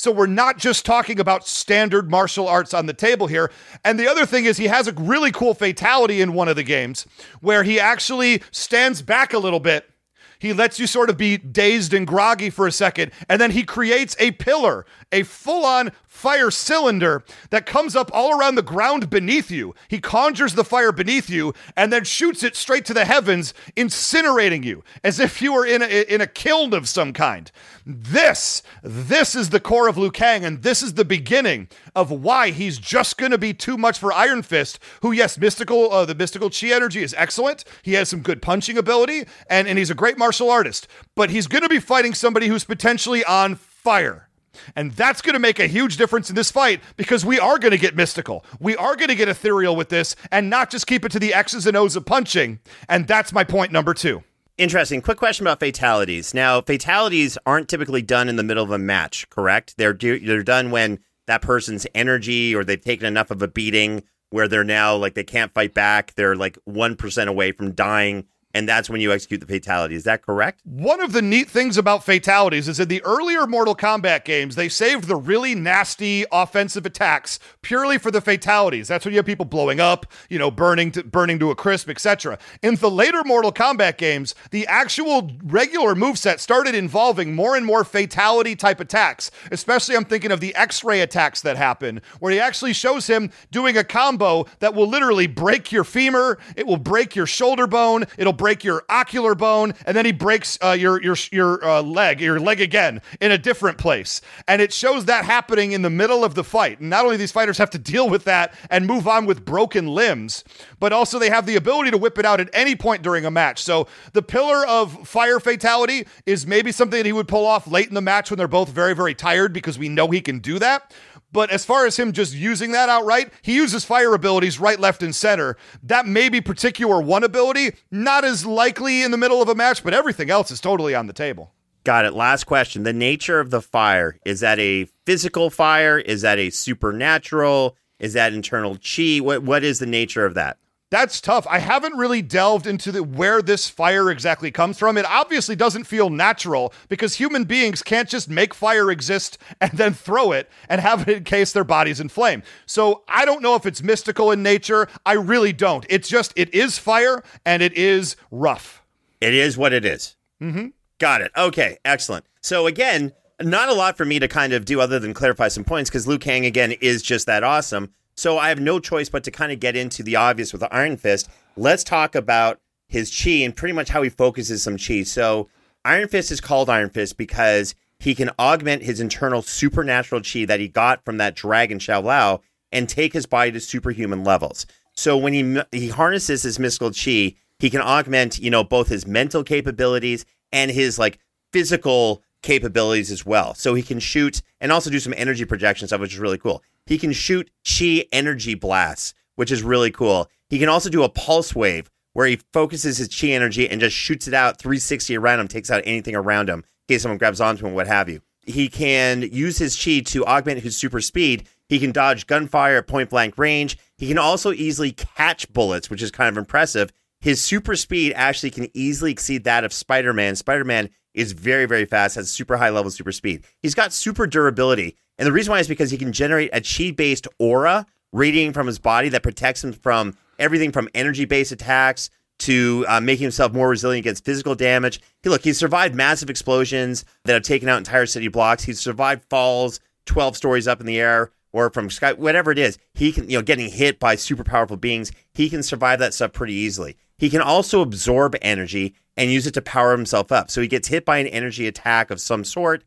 So we're not just talking about standard martial arts on the table here. And the other thing is, he has a really cool fatality in one of the games where he actually stands back a little bit. He lets you sort of be dazed and groggy for a second, and then he creates a pillar, a full on fire cylinder that comes up all around the ground beneath you. He conjures the fire beneath you and then shoots it straight to the heavens, incinerating you as if you were in a, in a kiln of some kind. This, this is the core of Liu Kang, and this is the beginning of why he's just going to be too much for Iron Fist. Who, yes, mystical, uh, the mystical chi energy is excellent. He has some good punching ability, and and he's a great martial artist. But he's going to be fighting somebody who's potentially on fire. And that's going to make a huge difference in this fight because we are going to get mystical. We are going to get ethereal with this and not just keep it to the X's and O's of punching. And that's my point number two. Interesting. Quick question about fatalities. Now, fatalities aren't typically done in the middle of a match, correct? They're do- they're done when that person's energy or they've taken enough of a beating where they're now like they can't fight back. They're like 1% away from dying and that's when you execute the fatality. Is that correct? One of the neat things about fatalities is in the earlier Mortal Kombat games, they saved the really nasty offensive attacks purely for the fatalities. That's when you have people blowing up, you know, burning to burning to a crisp, etc. In the later Mortal Kombat games, the actual regular moveset started involving more and more fatality type attacks. Especially I'm thinking of the X-ray attacks that happen, where he actually shows him doing a combo that will literally break your femur, it will break your shoulder bone, it'll break your ocular bone, and then he breaks uh, your your your uh, leg, your leg again in a different place. And it shows that happening in the middle of the fight. And not only these fighters have to deal with that and move on with broken limbs, but also they have the ability to whip it out at any point during a match. So the pillar of fire fatality is maybe something that he would pull off late in the match when they're both very very tired because we know he can do that. But as far as him just using that outright, he uses fire abilities right, left, and center. That may be particular one ability, not as likely in the middle of a match, but everything else is totally on the table. Got it. Last question. The nature of the fire is that a physical fire? Is that a supernatural? Is that internal chi? What What is the nature of that? That's tough. I haven't really delved into the, where this fire exactly comes from. It obviously doesn't feel natural because human beings can't just make fire exist and then throw it and have it in case their body's in flame. So I don't know if it's mystical in nature. I really don't. It's just, it is fire and it is rough. It is what it is. Mm-hmm. Got it. Okay, excellent. So again, not a lot for me to kind of do other than clarify some points because Liu Kang again is just that awesome. So I have no choice but to kind of get into the obvious with the Iron Fist. Let's talk about his chi and pretty much how he focuses some chi. So Iron Fist is called Iron Fist because he can augment his internal supernatural chi that he got from that dragon Shou-Lao and take his body to superhuman levels. So when he he harnesses his mystical chi, he can augment, you know, both his mental capabilities and his like physical capabilities as well. So he can shoot and also do some energy projection stuff, which is really cool. He can shoot chi energy blasts, which is really cool. He can also do a pulse wave where he focuses his chi energy and just shoots it out 360 around him, takes out anything around him in case someone grabs onto him, what have you. He can use his chi to augment his super speed. He can dodge gunfire at point blank range. He can also easily catch bullets, which is kind of impressive. His super speed actually can easily exceed that of Spider Man. Spider Man is very, very fast, has super high level super speed. He's got super durability. And the reason why is because he can generate a chi based aura radiating from his body that protects him from everything from energy based attacks to uh, making himself more resilient against physical damage. He, look, he's survived massive explosions that have taken out entire city blocks. He's survived falls 12 stories up in the air or from sky, whatever it is. He can, you know, getting hit by super powerful beings. He can survive that stuff pretty easily. He can also absorb energy and use it to power himself up. So he gets hit by an energy attack of some sort.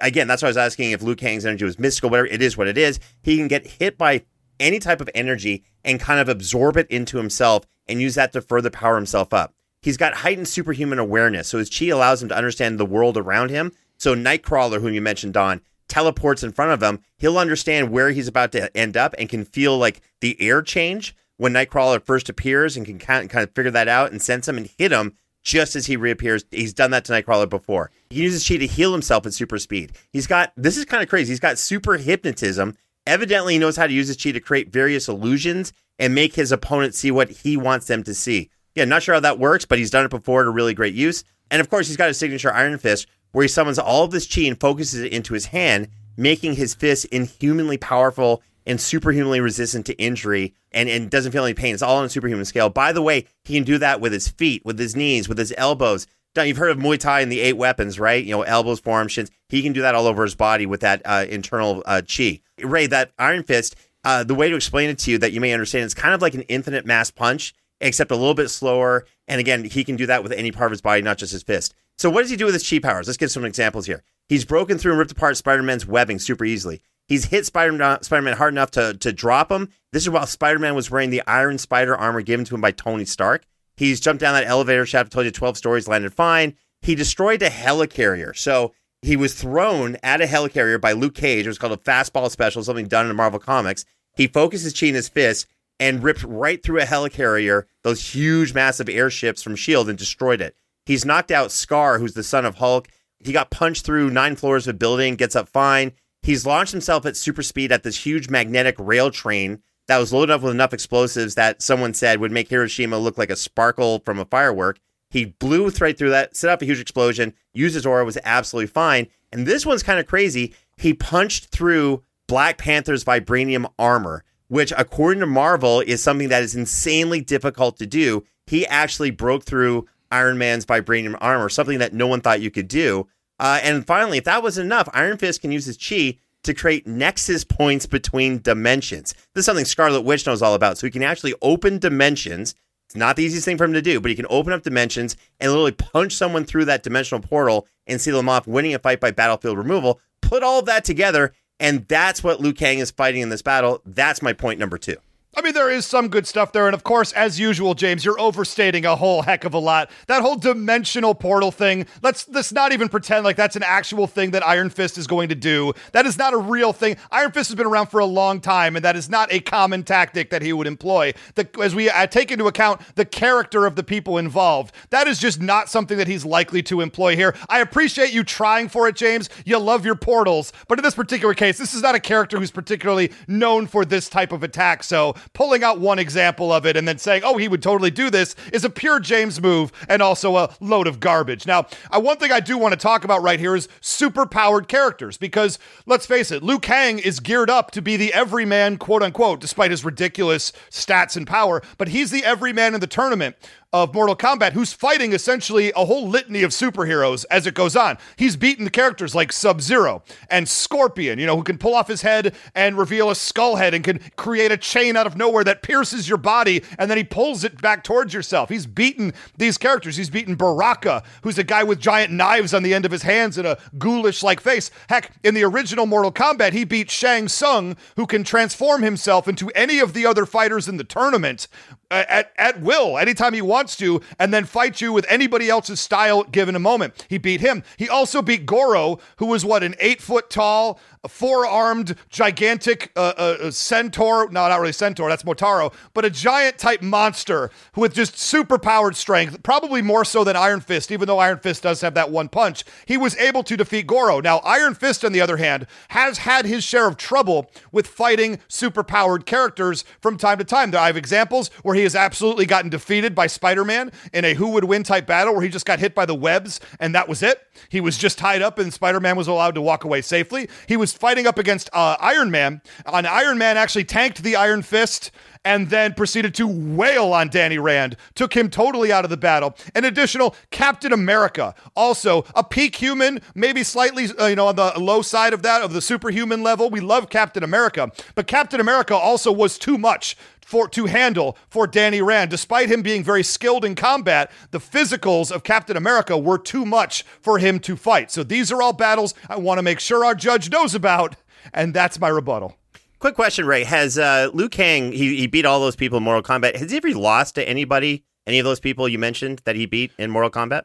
Again, that's why I was asking if Liu Kang's energy was mystical, whatever it is, what it is. He can get hit by any type of energy and kind of absorb it into himself and use that to further power himself up. He's got heightened superhuman awareness, so his chi allows him to understand the world around him. So Nightcrawler, whom you mentioned, Don, teleports in front of him. He'll understand where he's about to end up and can feel like the air change when Nightcrawler first appears and can kind of figure that out and sense him and hit him just as he reappears. He's done that to Nightcrawler before. He uses chi to heal himself at super speed. He's got this is kind of crazy. He's got super hypnotism. Evidently, he knows how to use his chi to create various illusions and make his opponent see what he wants them to see. Yeah, not sure how that works, but he's done it before to really great use. And of course, he's got his signature Iron Fist, where he summons all of this chi and focuses it into his hand, making his fist inhumanly powerful and superhumanly resistant to injury and, and doesn't feel any pain. It's all on a superhuman scale. By the way, he can do that with his feet, with his knees, with his elbows. You've heard of Muay Thai and the eight weapons, right? You know, elbows, forearms, shins. He can do that all over his body with that uh, internal uh, chi. Ray, that Iron Fist, uh, the way to explain it to you that you may understand, it's kind of like an infinite mass punch, except a little bit slower. And again, he can do that with any part of his body, not just his fist. So, what does he do with his chi powers? Let's give some examples here. He's broken through and ripped apart Spider Man's webbing super easily. He's hit Spider uh, Spider-Man hard enough to, to drop him. This is while Spider-Man was wearing the Iron Spider armor given to him by Tony Stark. He's jumped down that elevator shaft, told you 12 stories, landed fine. He destroyed a helicarrier. So he was thrown at a helicarrier by Luke Cage. It was called a fastball special, something done in Marvel Comics. He focused his chi his fist and ripped right through a helicarrier, those huge, massive airships from S.H.I.E.L.D., and destroyed it. He's knocked out Skaar, who's the son of Hulk. He got punched through nine floors of a building, gets up fine. He's launched himself at super speed at this huge magnetic rail train that was loaded up with enough explosives that someone said would make Hiroshima look like a sparkle from a firework. He blew right through that, set up a huge explosion, used his aura, was absolutely fine. And this one's kind of crazy. He punched through Black Panther's vibranium armor, which, according to Marvel, is something that is insanely difficult to do. He actually broke through Iron Man's vibranium armor, something that no one thought you could do. Uh, and finally, if that wasn't enough, Iron Fist can use his chi to create nexus points between dimensions. This is something Scarlet Witch knows all about. So he can actually open dimensions. It's not the easiest thing for him to do, but he can open up dimensions and literally punch someone through that dimensional portal and seal them off, winning a fight by battlefield removal. Put all of that together, and that's what Liu Kang is fighting in this battle. That's my point number two. I mean, there is some good stuff there. And of course, as usual, James, you're overstating a whole heck of a lot. That whole dimensional portal thing, let's, let's not even pretend like that's an actual thing that Iron Fist is going to do. That is not a real thing. Iron Fist has been around for a long time, and that is not a common tactic that he would employ. The, as we uh, take into account the character of the people involved, that is just not something that he's likely to employ here. I appreciate you trying for it, James. You love your portals. But in this particular case, this is not a character who's particularly known for this type of attack. So pulling out one example of it and then saying, oh, he would totally do this is a pure James move and also a load of garbage. Now, uh, one thing I do want to talk about right here is super powered characters because let's face it, Liu Kang is geared up to be the everyman, quote unquote, despite his ridiculous stats and power, but he's the everyman in the tournament of Mortal Kombat who's fighting essentially a whole litany of superheroes as it goes on. He's beaten the characters like Sub Zero and Scorpion, you know, who can pull off his head and reveal a skull head and can create a chain out of nowhere that pierces your body and then he pulls it back towards yourself. He's beaten these characters. He's beaten Baraka, who's a guy with giant knives on the end of his hands and a ghoulish like face. Heck, in the original Mortal Kombat, he beat Shang Tsung, who can transform himself into any of the other fighters in the tournament Uh, at, at will anytime he wants to and then fight you with anybody else's style given a moment. He beat him. He also beat Goro, who was what, an eight foot tall, four armed, gigantic uh, uh, centaur. No, not really centaur, that's Motaro, but a giant type monster with just super powered strength, probably more so than Iron Fist, even though Iron Fist does have that one punch. He was able to defeat Goro. Now, Iron Fist, on the other hand, has had his share of trouble with fighting super powered characters from time to time. I have examples where he has absolutely gotten defeated by Spider Man in a who would win type battle where he just got hit by the webs and that was it. He was just tied up and Spider Man was allowed to walk away safely. He was fighting up against uh, Iron Man, and Iron Man actually tanked the Iron Fist and then proceeded to wail on Danny Rand, took him totally out of the battle. An additional Captain America, also a peak human, maybe slightly, uh, you know, on the low side of that, of the superhuman level. We love Captain America, but Captain America also was too much for to handle for Danny Rand. Despite him being very skilled in combat, the physicals of Captain America were too much for him to fight. So these are all battles I want to make sure our judge knows about, and that's my rebuttal. Quick question, Ray. Has uh, Liu Kang, he, he beat all those people in Mortal Kombat. Has he ever lost to anybody, any of those people you mentioned that he beat in Mortal Kombat?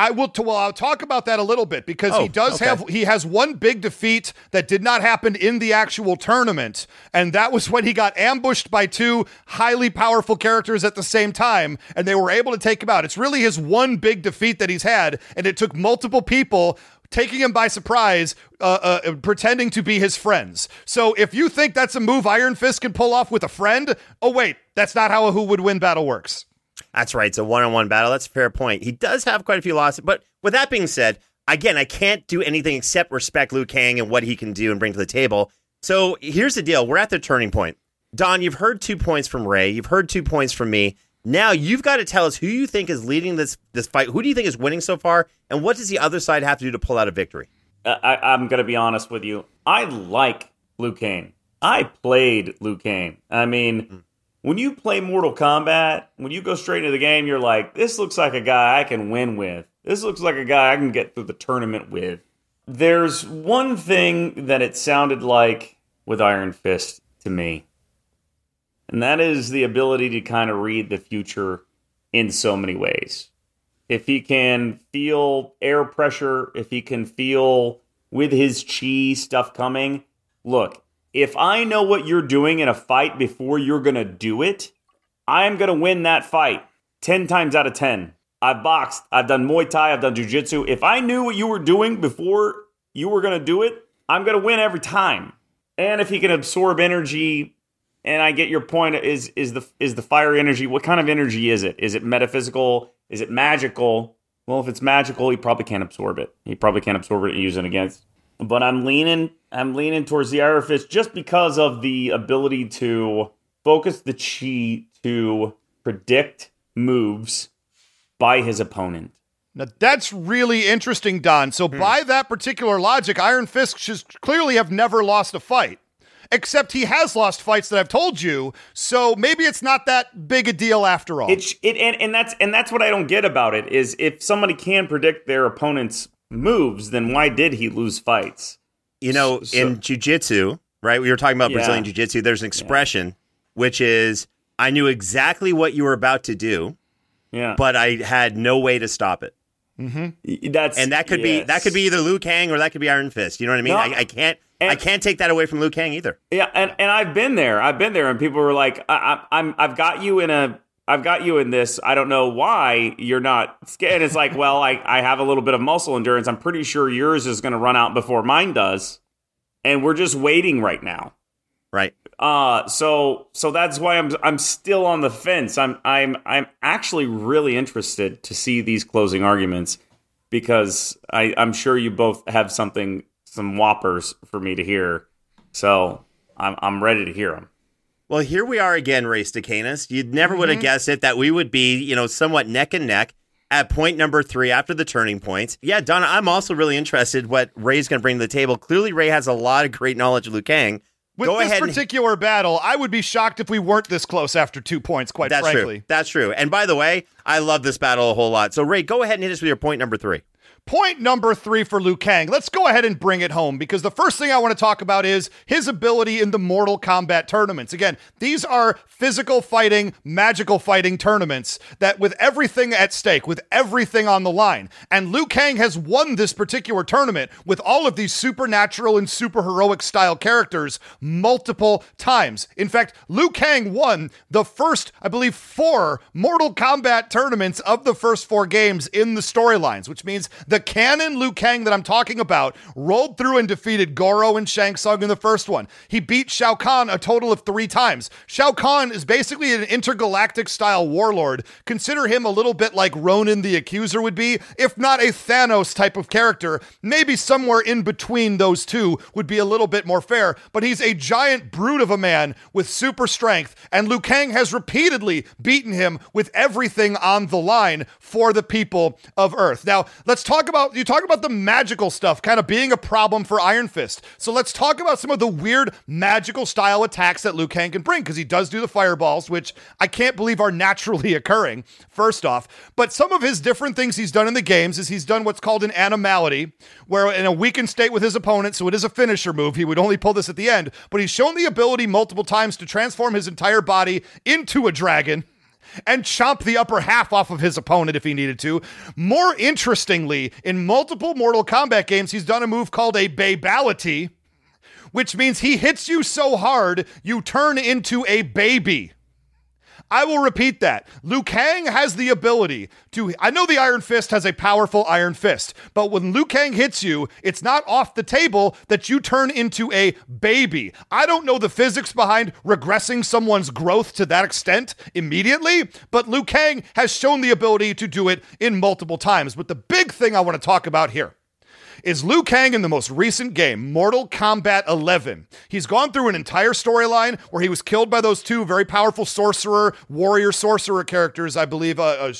I will. T- well, I'll talk about that a little bit because Oh, he does okay. have. He has one big defeat that did not happen in the actual tournament, and that was when he got ambushed by two highly powerful characters at the same time, and they were able to take him out. It's really his one big defeat that he's had, and it took multiple people. Taking him by surprise, uh, uh, pretending to be his friends. So if you think that's a move Iron Fist can pull off with a friend, oh wait, that's not how a who would win battle works. That's right. It's a one on one battle. That's a fair point. He does have quite a few losses. But with that being said, again, I can't do anything except respect Liu Kang and what he can do and bring to the table. So here's the deal we're at the turning point. Don, you've heard two points from Ray, you've heard two points from me. Now you've got to tell us who you think is leading this this fight. Who do you think is winning so far, and what does the other side have to do to pull out a victory? Uh, I, I'm going to be honest with you. I like Liu Kang. I played Liu Kang. I mean, when you play Mortal Kombat, when you go straight into the game, you're like, this looks like a guy I can win with. This looks like a guy I can get through the tournament with. There's one thing that it sounded like with Iron Fist to me, and that is the ability to kind of read the future in so many ways. If he can feel air pressure, if he can feel with his chi stuff coming, look, if I know what you're doing in a fight before you're going to do it, I'm going to win that fight 10 times out of 10. I've boxed, I've done Muay Thai, I've done Jiu Jitsu. If I knew what you were doing before you were going to do it, I'm going to win every time. And if he can absorb energy, and I get your point, is is the is the fire energy? What kind of energy is it? Is it metaphysical? Is it magical? Well, if it's magical, he probably can't absorb it. He probably can't absorb it and use it against. But I'm leaning, I'm leaning towards the Iron Fist just because of the ability to focus the chi to predict moves by his opponent. Now that's really interesting, Don. So hmm. by that particular logic, Iron Fist should clearly have never lost a fight. Except he has lost fights that I've told you, so maybe it's not that big a deal after all. It, it and, and that's and that's what I don't get about it is if somebody can predict their opponent's moves, then why did he lose fights? You know, So- in jujitsu, right? We were talking about Yeah. Brazilian jiu-jitsu. There's an expression which is I knew exactly what you were about to do, Yeah, but I had no way to stop it. Mm-hmm. that's And that could be that could be either Liu Kang or that could be Iron Fist. You know what I mean? No. I, I can't I can't take that away from Liu Kang either. Yeah, and, and I've been there. I've been there, and people were like, I, I, "I'm I've got you in a I've got you in this. I don't know why you're not scared." And it's like, well, I I have a little bit of muscle endurance. I'm pretty sure yours is going to run out before mine does, and we're just waiting right now. Right. Uh so so that's why I'm I'm still on the fence. I'm I'm I'm actually really interested to see these closing arguments because I I'm sure you both have something some whoppers for me to hear. So I'm I'm ready to hear them. Well, here we are again, Race to Canis. You never would Mm-hmm. have guessed it that we would be, you know, somewhat neck and neck at point number three after the turning points. Yeah, Donna, I'm also really interested what Ray's going to bring to the table. Clearly, Ray has a lot of great knowledge of Liu Kang. With Go this ahead. and- particular battle, I would be shocked if we weren't this close after two points, quite That's frankly. true. That's true. And by the way, I love this battle a whole lot. So, Ray, go ahead and hit us with your point number three. Point number three for Liu Kang. Let's go ahead and bring it home because the first thing I want to talk about is his ability in the Mortal Kombat tournaments. Again, these are physical fighting, magical fighting tournaments that with everything at stake, with everything on the line. And Liu Kang has won this particular tournament with all of these supernatural and superheroic style characters multiple times. In fact, Liu Kang won the first, I believe, four Mortal Kombat tournaments of the first four games in the storylines, which means the canon Liu Kang that I'm talking about rolled through and defeated Goro and Shang Tsung in the first one. He beat Shao Kahn a total of three times. Shao Kahn is basically an intergalactic style warlord. Consider him a little bit like Ronan the Accuser would be, if not a Thanos type of character. Maybe somewhere in between those two would be a little bit more fair, but he's a giant brute of a man with super strength, and Liu Kang has repeatedly beaten him with everything on the line for the people of Earth. Now, let's talk about you talk about the magical stuff kind of being a problem for Iron Fist. So let's talk about some of the weird magical style attacks that Liu Kang can bring because he does do the fireballs, which I can't believe are naturally occurring. First off, but some of his different things he's done in the games is he's done what's called an animality, where in a weakened state with his opponent, so it is a finisher move. He would only pull this at the end, but he's shown the ability multiple times to transform his entire body into a dragon and chomp the upper half off of his opponent if he needed to. More interestingly, in multiple Mortal Kombat games, he's done a move called a Babality, which means he hits you so hard you turn into a baby. I will repeat that. Liu Kang has the ability to. I know the Iron Fist has a powerful Iron Fist, but when Liu Kang hits you, it's not off the table that you turn into a baby. I don't know the physics behind regressing someone's growth to that extent immediately, but Liu Kang has shown the ability to do it in multiple times. But the big thing I want to talk about here is Liu Kang in the most recent game, Mortal Kombat 11. He's gone through an entire storyline where he was killed by those two very powerful sorcerer, warrior sorcerer characters. I believe uh, uh,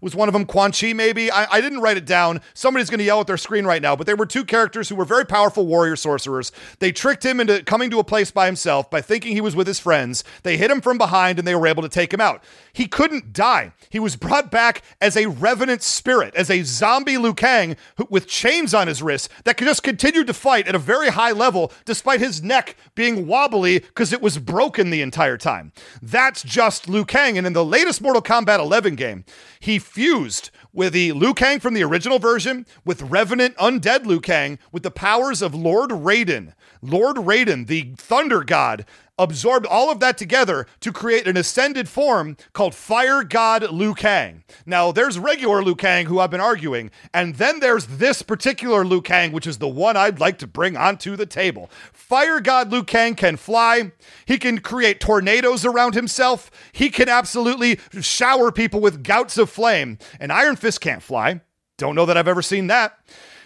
was one of them, Quan Chi maybe. I, I didn't write it down. Somebody's going to yell at their screen right now, but there were two characters who were very powerful warrior sorcerers. They tricked him into coming to a place by himself by thinking he was with his friends. They hit him from behind and they were able to take him out. He couldn't die. He was brought back as a revenant spirit, as a zombie Liu Kang who, with chains on his wrists that could just continue to fight at a very high level despite his neck being wobbly because it was broken the entire time. That's just Liu Kang. And in the latest Mortal Kombat 11 game, he fused with the Liu Kang from the original version with Revenant Undead Liu Kang with the powers of Lord Raiden. Lord Raiden, the Thunder God. Absorbed all of that together to create an ascended form called Fire God Liu Kang. Now, there's regular Liu Kang who I've been arguing, and then there's this particular Liu Kang, which is the one I'd like to bring onto the table. Fire God Liu Kang can fly. He can create tornadoes around himself. He can absolutely shower people with gouts of flame. And Iron Fist can't fly. Don't know that I've ever seen that.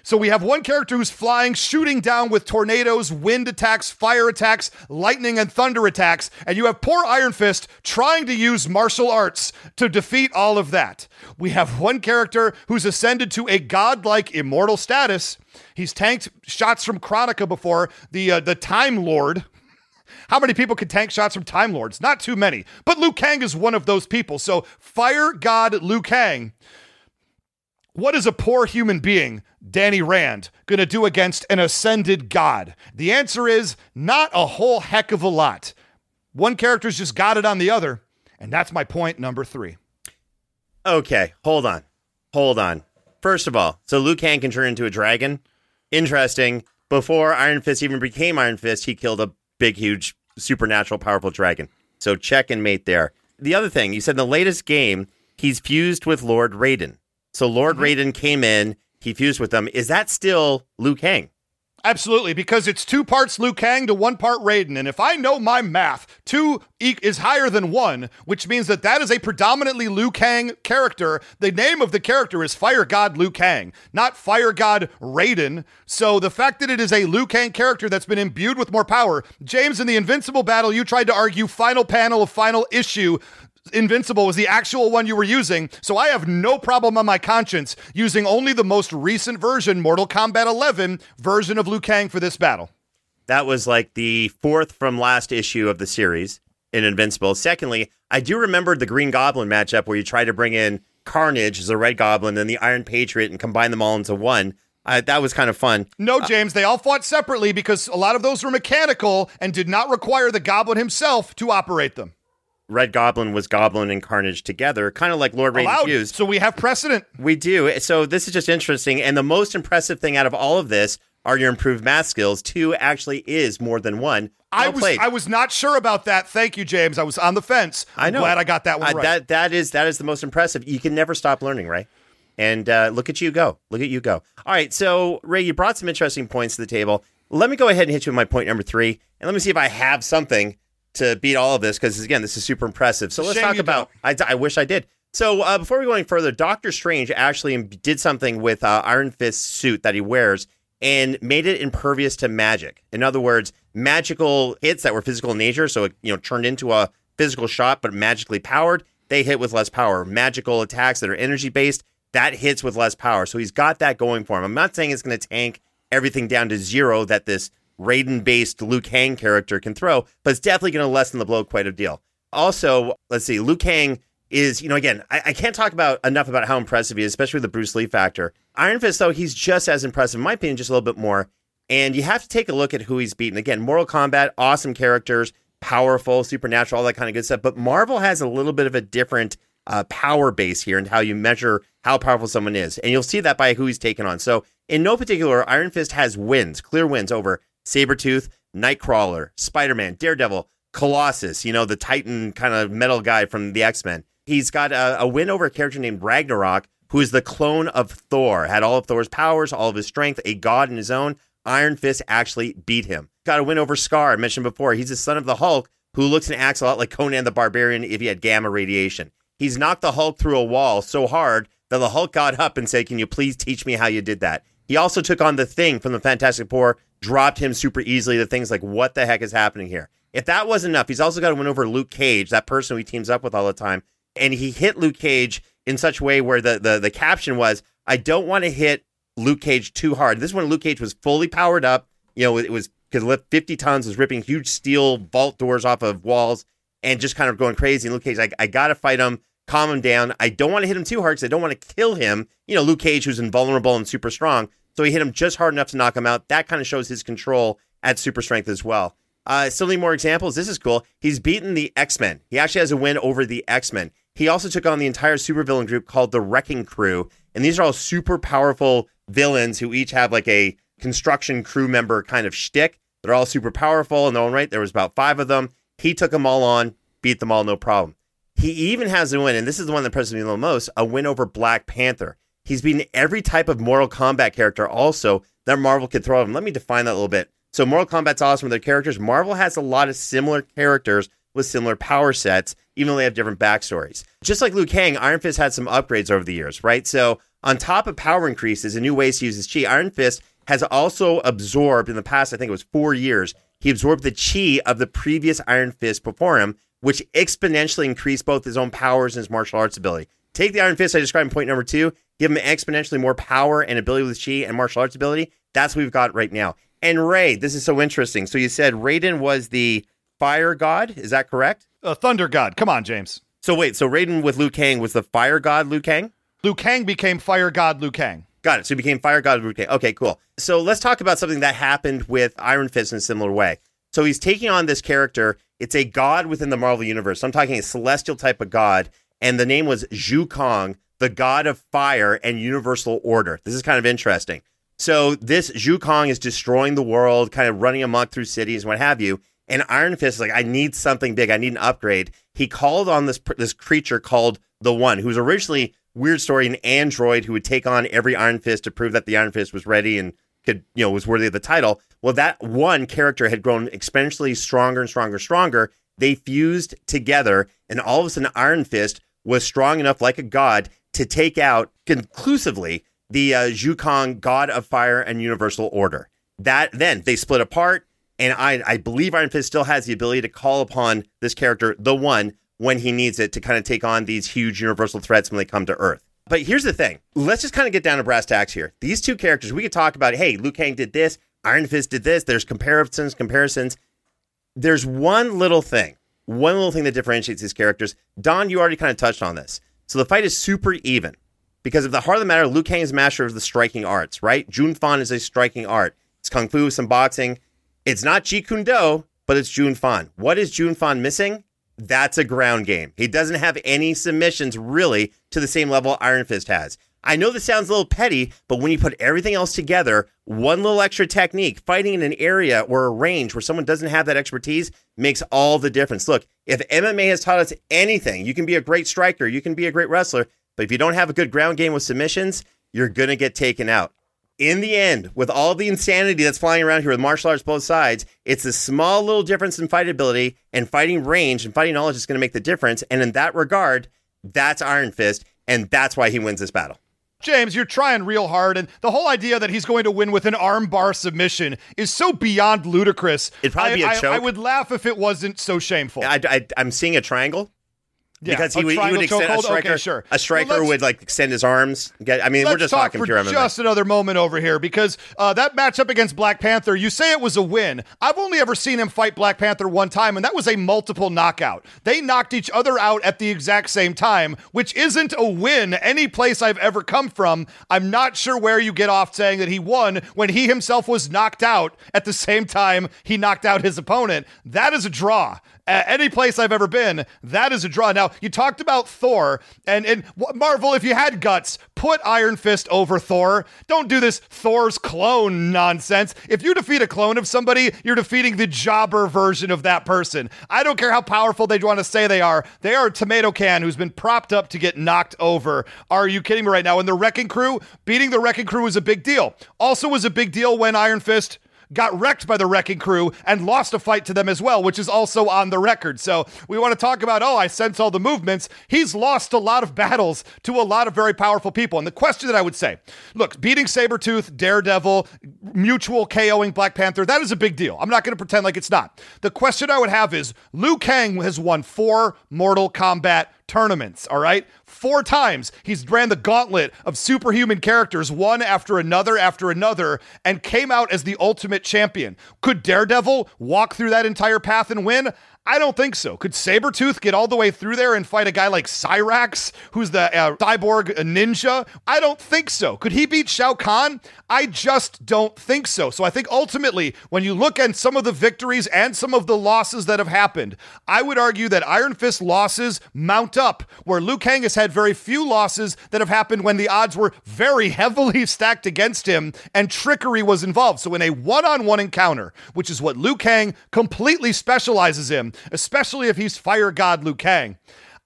So we have one character who's flying, shooting down with tornadoes, wind attacks, fire attacks, lightning, and thunder attacks. And you have poor Iron Fist trying to use martial arts to defeat all of that. We have one character who's ascended to a godlike immortal status. He's tanked shots from Kronika before, the, uh, the Time Lord. How many people can tank shots from Time Lords? Not too many. But Liu Kang is one of those people. So, Fire God Liu Kang what is a poor human being, Danny Rand, going to do against an ascended god? The answer is not a whole heck of a lot. One character's just got it on the other, and that's my point number three. Okay, hold on. Hold on. First of all, so Kang can turn into a dragon. Interesting. Before Iron Fist even became Iron Fist, he killed a big, huge, supernatural, powerful dragon. So check and mate there. The other thing, you said in the latest game, he's fused with Lord Raiden. So Lord mm-hmm. Raiden came in, he fused with them. Is that still Liu Kang? Absolutely, because it's two parts Liu Kang to one part Raiden. And if I know my math, two is higher than one, which means that that is a predominantly Liu Kang character. The name of the character is Fire God Liu Kang, not Fire God Raiden. So the fact that it is a Liu Kang character that's been imbued with more power, James, in the Invincible battle, you tried to argue final panel of final issue Invincible was the actual one you were using, so I have no problem on my conscience using only the most recent version, Mortal Kombat 11 version of Liu Kang for this battle. That was like the fourth from last issue of the series in Invincible. Secondly, I do remember the Green Goblin matchup where you tried to bring in Carnage as a Red Goblin and the Iron Patriot and combine them all into one. Uh, that was kind of fun. No, James, they all fought separately because a lot of those were mechanical and did not require the Goblin himself to operate them. Red Goblin was Goblin and Carnage together, kind of like Lord Raiden fused. So we have precedent. We do. So this is just interesting. And the most impressive thing out of all of this are your improved math skills. Two actually is more than one. Well I was played. I was not sure about that. Thank you, James. I was on the fence. I'm. Glad I got that one uh, right. That that is that is the most impressive. You can never stop learning, right? And uh, look at you go. Look at you go. All right. So Ray, you brought some interesting points to the table. Let me go ahead and hit you with my point number three, and let me see if I have something to beat all of this because again, this is super impressive. So let's Shame talk about. I, I wish I did. So uh, before we go any further, Doctor Strange actually did something with uh, Iron Fist's suit that he wears and made it impervious to magic. In other words, magical hits that were physical in nature, so it you know turned into a physical shot but magically powered, they hit with less power. Magical attacks that are energy based, that hits with less power. So he's got that going for him. I'm not saying it's going to tank everything down to zero that this Raiden based Liu Kang character can throw, but it's definitely going to lessen the blow quite a deal. Also, let's see, Liu Kang is, you know, again, I, I, can't talk about enough about how impressive he is, especially with the Bruce Lee factor. Iron Fist, though, he's just as impressive, in my opinion, just a little bit more. And you have to take a look at who he's beaten. Again, Mortal Kombat, awesome characters, powerful, supernatural, all that kind of good stuff. But Marvel has a little bit of a different uh, power base here and how you measure how powerful someone is. And you'll see that by who he's taken on. So, in no particular, Iron Fist has wins, clear wins over Sabretooth, Nightcrawler, Spider Man, Daredevil, Colossus, you know, the Titan kind of metal guy from the X Men. He's got a, a, win over a character named Ragnarok, who is the clone of Thor, had all of Thor's powers, all of his strength, a god in his own. Iron Fist actually beat him. Got a win over Skaar, I mentioned before. He's the son of the Hulk, who looks and acts a lot like Conan the Barbarian if he had gamma radiation. He's knocked the Hulk through a wall so hard that the Hulk got up and said, Can you please teach me how you did that? He also took on the thing from the Fantastic Four, dropped him super easily. The things like, what the heck is happening here? If that wasn't enough, he's also got to win over Luke Cage, that person he teams up with all the time. And he hit Luke Cage in such a way where the, the, the caption was, I don't want to hit Luke Cage too hard. This one, Luke Cage was fully powered up. You know, it was because lift 50 tons, was ripping huge steel vault doors off of walls and just kind of going crazy. And Luke Cage, I, I got to fight him calm him down. I don't want to hit him too hard because I don't want to kill him. You know, Luke Cage, who's invulnerable and super strong. So he hit him just hard enough to knock him out. That kind of shows his control at super strength as well. Uh, still need more examples. This is cool. He's beaten the X Men. He actually has a win over the X Men. He also took on the entire supervillain group called the Wrecking Crew. And these are all super powerful villains who each have like a construction crew member kind of shtick. They're all super powerful in their own right. There was about five of them. He took them all on, beat them all, no problem. He even has a win, and this is the one that impresses me the most a win over Black Panther. He's beaten every type of Mortal Kombat character also that Marvel could throw at him. Let me define that a little bit. So, Mortal Kombat's awesome with their characters. Marvel has a lot of similar characters with similar power sets, even though they have different backstories. Just like Liu Kang, Iron Fist had some upgrades over the years, right? So, on top of power increases and new ways to use his chi, Iron Fist has also absorbed in the past, I think it was four years, he absorbed the chi of the previous Iron Fist before him, which exponentially increased both his own powers and his martial arts ability. Take the Iron Fist I described in point number two, give him exponentially more power and ability with chi and martial arts ability. That's what we've got right now. And Ray, this is so interesting. So you said Raiden was the fire god. Is that correct? A thunder god. Come on, James. So wait, so Raiden with Liu Kang was the fire god Liu Kang? Liu Kang became fire god Liu Kang. Got it. So he became fire god Liu Kang. Okay, cool. So let's talk about something that happened with Iron Fist in a similar way. So he's taking on this character. It's a god within the Marvel universe. So I'm talking a celestial type of god, and the name was Zhu Kang, the god of fire and universal order. This is kind of interesting. So this Zhu Kang is destroying the world, kind of running amok through cities and what have you. And Iron Fist is like, I need something big. I need an upgrade. He called on this this creature called the One, who was originally weird story an android who would take on every Iron Fist to prove that the Iron Fist was ready and could you know was worthy of the title. Well, that one character had grown exponentially stronger and stronger, and stronger. They fused together, and all of a sudden, Iron Fist was strong enough, like a god, to take out conclusively the uh, Zhu Kang, God of Fire and Universal Order. That then they split apart, and I, I believe Iron Fist still has the ability to call upon this character, the One, when he needs it to kind of take on these huge universal threats when they come to Earth. But here's the thing: let's just kind of get down to brass tacks here. These two characters, we could talk about. Hey, Liu Kang did this, Iron Fist did this. There's comparisons, comparisons. There's one little thing, one little thing that differentiates these characters. Don, you already kind of touched on this. So the fight is super even. Because of the heart of the matter, Liu is master of the striking arts, right? Jun Fan is a striking art. It's kung fu, some boxing. It's not Jeet Kune Do, but it's Jun Fan. What is Jun Fan missing? That's a ground game. He doesn't have any submissions really to the same level Iron Fist has. I know this sounds a little petty, but when you put everything else together, one little extra technique, fighting in an area or a range where someone doesn't have that expertise makes all the difference. Look, if MMA has taught us anything, you can be a great striker, you can be a great wrestler, but if you don't have a good ground game with submissions, you're going to get taken out. In the end, with all the insanity that's flying around here with martial arts both sides, it's a small little difference in fight ability and fighting range and fighting knowledge is going to make the difference. And in that regard, that's Iron Fist, and that's why he wins this battle. James, you're trying real hard, and the whole idea that he's going to win with an armbar submission is so beyond ludicrous. It'd probably I, be a I- choke. I would laugh if it wasn't so shameful. I, I, I'm seeing a triangle. Yeah, because he would, he would extend a striker. Okay, sure. A striker Well, would like extend his arms. Get, I mean, we're just talk talking for pure MMA. just another moment over here because uh, that matchup against Black Panther, you say it was a win. I've only ever seen him fight Black Panther one time, and that was a multiple knockout. They knocked each other out at the exact same time, which isn't a win any place I've ever come from. I'm not sure where you get off saying that he won when he himself was knocked out at the same time he knocked out his opponent. That is a draw. Any place I've ever been, that is a draw. Now, you talked about Thor, and, and Marvel, if you had guts, put Iron Fist over Thor. Don't do this Thor's clone nonsense. If you defeat a clone of somebody, you're defeating the jobber version of that person. I don't care how powerful they want to say they are. They are a tomato can who's been propped up to get knocked over. Are you kidding me right now? And the Wrecking Crew, beating the Wrecking Crew was a big deal. Also was a big deal when Iron Fist got wrecked by the wrecking crew and lost a fight to them as well, which is also on the record. So we want to talk about, oh, I sense all the movements. He's lost a lot of battles to a lot of very powerful people. And the question that I would say look, beating Sabretooth, Daredevil, mutual KOing Black Panther, that is a big deal. I'm not going to pretend like it's not. The question I would have is Liu Kang has won four Mortal Kombat tournaments, all right? Four times he's ran the gauntlet of superhuman characters, one after another after another, and came out as the ultimate champion. Could Daredevil walk through that entire path and win? I don't think so. Could Sabretooth get all the way through there and fight a guy like Cyrax, who's the uh, cyborg ninja? I don't think so. Could he beat Shao Kahn? I just don't think so. So I think ultimately, when you look at some of the victories and some of the losses that have happened, I would argue that Iron Fist losses mount up, where Liu Kang has had very few losses that have happened when the odds were very heavily stacked against him and trickery was involved. So in a one on one encounter, which is what Liu Kang completely specializes in, especially if he's Fire God Liu Kang.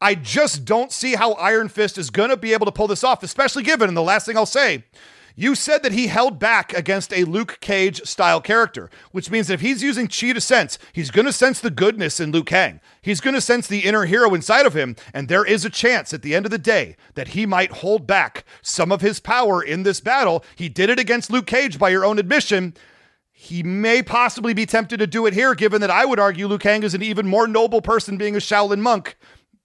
I just don't see how Iron Fist is going to be able to pull this off, especially given, and the last thing I'll say, you said that he held back against a Luke Cage style character, which means that if he's using chi to sense, he's going to sense the goodness in Liu Kang. He's going to sense the inner hero inside of him, and there is a chance at the end of the day that he might hold back some of his power in this battle. He did it against Luke Cage by your own admission. He may possibly be tempted to do it here, given that I would argue Liu Kang is an even more noble person being a Shaolin monk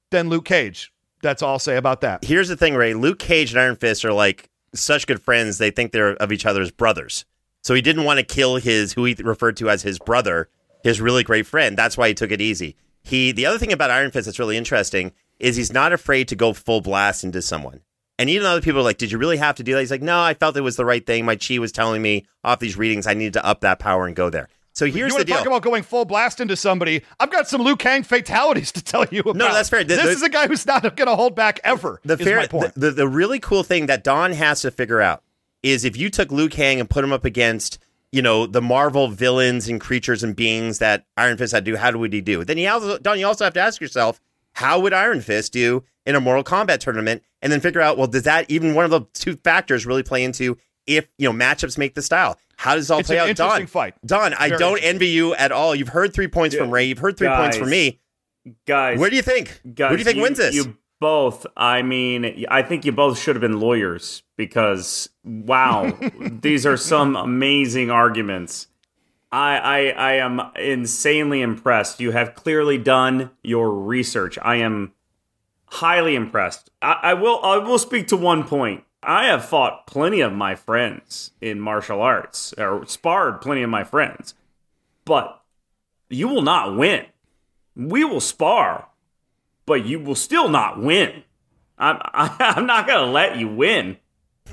than Luke Cage. That's all I'll say about that. Here's the thing, Ray. Luke Cage and Iron Fist are like such good friends, they think they're of each other's brothers. So he didn't want to kill his, who he referred to as his brother, his really great friend. That's why he took it easy. He, the other thing about Iron Fist that's really interesting is he's not afraid to go full blast into someone. And even other people are like, did you really have to do that? He's like, no, I felt it was the right thing. My chi was telling me off these readings I needed to up that power and go there. So here's you the deal. talk about going full blast into somebody? I've got some Liu Kang fatalities to tell you about. No, that's fair. The- this the- is a guy who's not going to hold back ever. the fair. The, the the really cool thing that Don has to figure out is if you took Liu Kang and put him up against you know the Marvel villains and creatures and beings that Iron Fist had to do, how would he do? Then you also Don, you also have to ask yourself, how would Iron Fist do in a Mortal Kombat tournament? And then figure out, well, does that even one of the two factors really play into if you know matchups make the style? How does it all It's play an out? interesting Don, fight. Don, I don't envy you at all. You've heard three points from Ray. You've heard three points from me. Guys, Where do you think? guys, Who do you think you, wins this? You both. I mean, I think you both should have been lawyers because wow, these are some amazing arguments. I, I I am insanely impressed. You have clearly done your research. I am highly impressed. I, I will I will speak to one point. I have fought plenty of my friends in martial arts, or sparred plenty of my friends, but you will not win. We will spar, but you will still not win. I'm I'm not gonna let you win.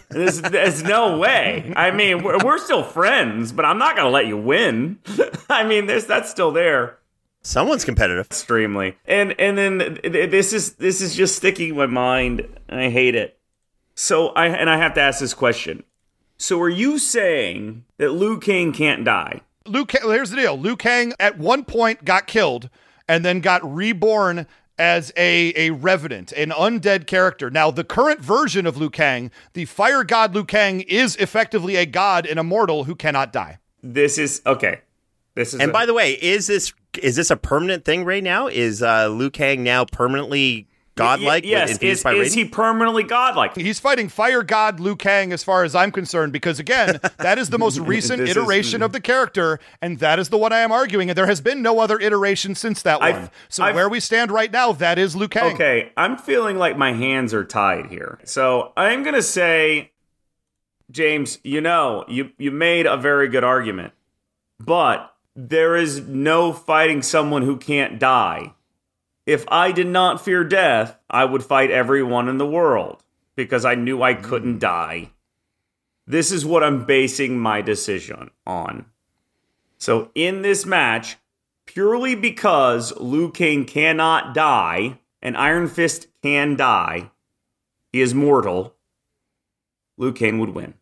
There's, there's no way. I mean, we're, we're still friends, but I'm not gonna let you win. I mean, there's that's still there Someone's competitive. extremely. And and then this is this is just sticking in my mind. and I hate it. So I and I have to ask this question. So are you saying that Liu Kang can't die? Liu Kang, here's the deal. Liu Kang at one point got killed and then got reborn as a, a revenant, an undead character. Now, the current version of Liu Kang, the fire god Liu Kang, is effectively a god and immortal who cannot die. This is okay. This is And a- by the way, is this is this a permanent thing right now? Is uh, Liu Kang now permanently godlike? Y- yes, infused is, by is he permanently godlike? He's fighting fire god Liu Kang as far as I'm concerned, because again, that is the most recent This is- iteration of the character, and that is the one I am arguing. And there has been no other iteration since that I've- one. So I've- where we stand right now, that is Liu Kang. Okay, I'm feeling like my hands are tied here. So I'm gonna say, James, you know, you you made a very good argument, but there is no fighting someone who can't die. If I did not fear death, I would fight everyone in the world because I knew I couldn't hmm. die. This is what I'm basing my decision on. So in this match, purely because Liu Kang cannot die and Iron Fist can die, he is mortal. Liu Kang would win.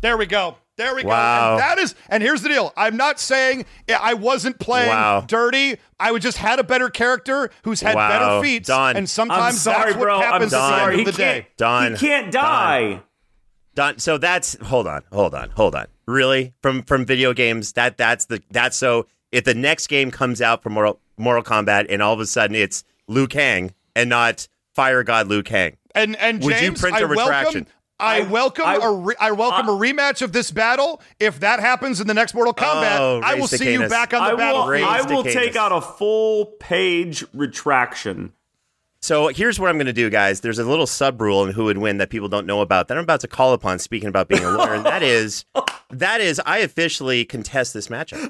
There we go. There we Wow. go. And that is, and here's the deal. I'm not saying I wasn't playing Wow. dirty. I would just had a better character who's had Wow. better feats. Done. And sometimes I'm sorry, that's what bro. I'm happens at the sorry. end He of the can't, day. Done. he can't die. Done. So that's hold on, hold on, hold on. Really, from from video games, that that's the that's so. If the next game comes out for Mortal Mortal Kombat, and all of a sudden it's Liu Kang and not Fire God Liu Kang, And and Would you print I a retraction? welcome. I, I- welcome I- a re- I welcome a rematch of this battle. If that happens in the next Mortal oh, Kombat, Oh, I will see you back on the I will, battlefield. I will take out a full page retraction. So here's what I'm going to do, guys. There's a little sub rule in who would win that people don't know about that I'm about to call upon. Speaking about being a lawyer, and that is, that is, I officially contest this matchup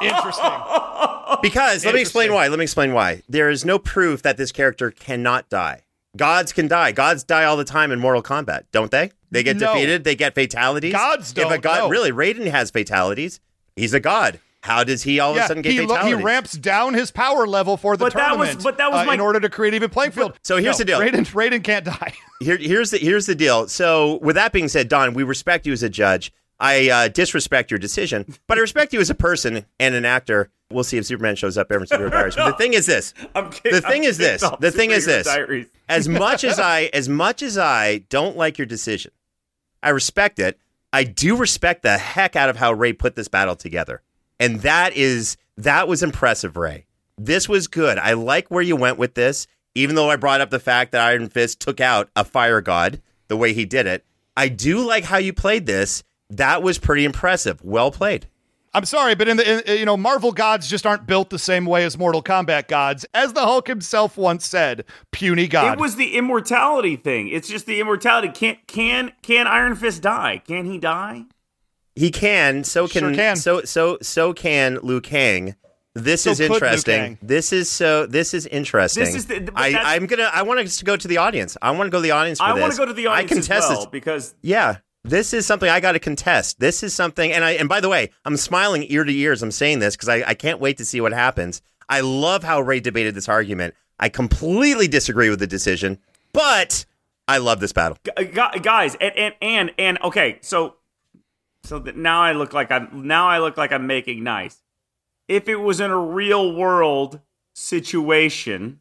Interesting. because let me explain why. Let me explain why. There is no proof that this character cannot die. Gods can die. Gods die all the time in Mortal Kombat, don't they? They get No. defeated. They get fatalities. Gods don't. If a god, no. really, Raiden has fatalities. He's a god. How does he all of a sudden get he, lo- he ramps down his power level for the But that was- tournament. but that was uh, my- in order to create even playing field. So here's No, the deal. Raiden, Raiden can't die. Here, here's the here's the deal. So, with that being said, Don, we respect you as a judge. I uh, disrespect your decision, but I respect you as a person and an actor. We'll see if Superman shows up ever in Superhero Diaries. But the thing is this. I'm kidding. The thing I'm is this. The thing is this. Diaries. As much as I as much as I don't like your decision, I respect it. I do respect the heck out of how Ray put this battle together. And that is that was impressive, Ray. This was good. I like where you went with this, even though I brought up the fact that Iron Fist took out a fire god the way he did it. I do like how you played this. That was pretty impressive. Well played. I'm sorry, but in the in, you know Marvel gods just aren't built the same way as Mortal Kombat gods, as the Hulk himself once said. Puny god. It was the immortality thing. It's just the immortality. Can can can Iron Fist die? Can he die? He can. So can, Sure can. so so so can Liu Kang. This So is interesting. This is so. This is interesting. This is the- I, I'm gonna. I want us to go to the audience. I want to go to the audience. For I want to go to the audience I contest as well this. because Yeah, this is something I got to contest. This is something, and I and by the way, I'm smiling ear to ear as I'm saying this because I, I can't wait to see what happens. I love how Ray debated this argument. I completely disagree with the decision, but I love this battle. Gu- gu- guys and and and and okay so so that now i look like i'm now i look like i'm making nice if it was in a real world situation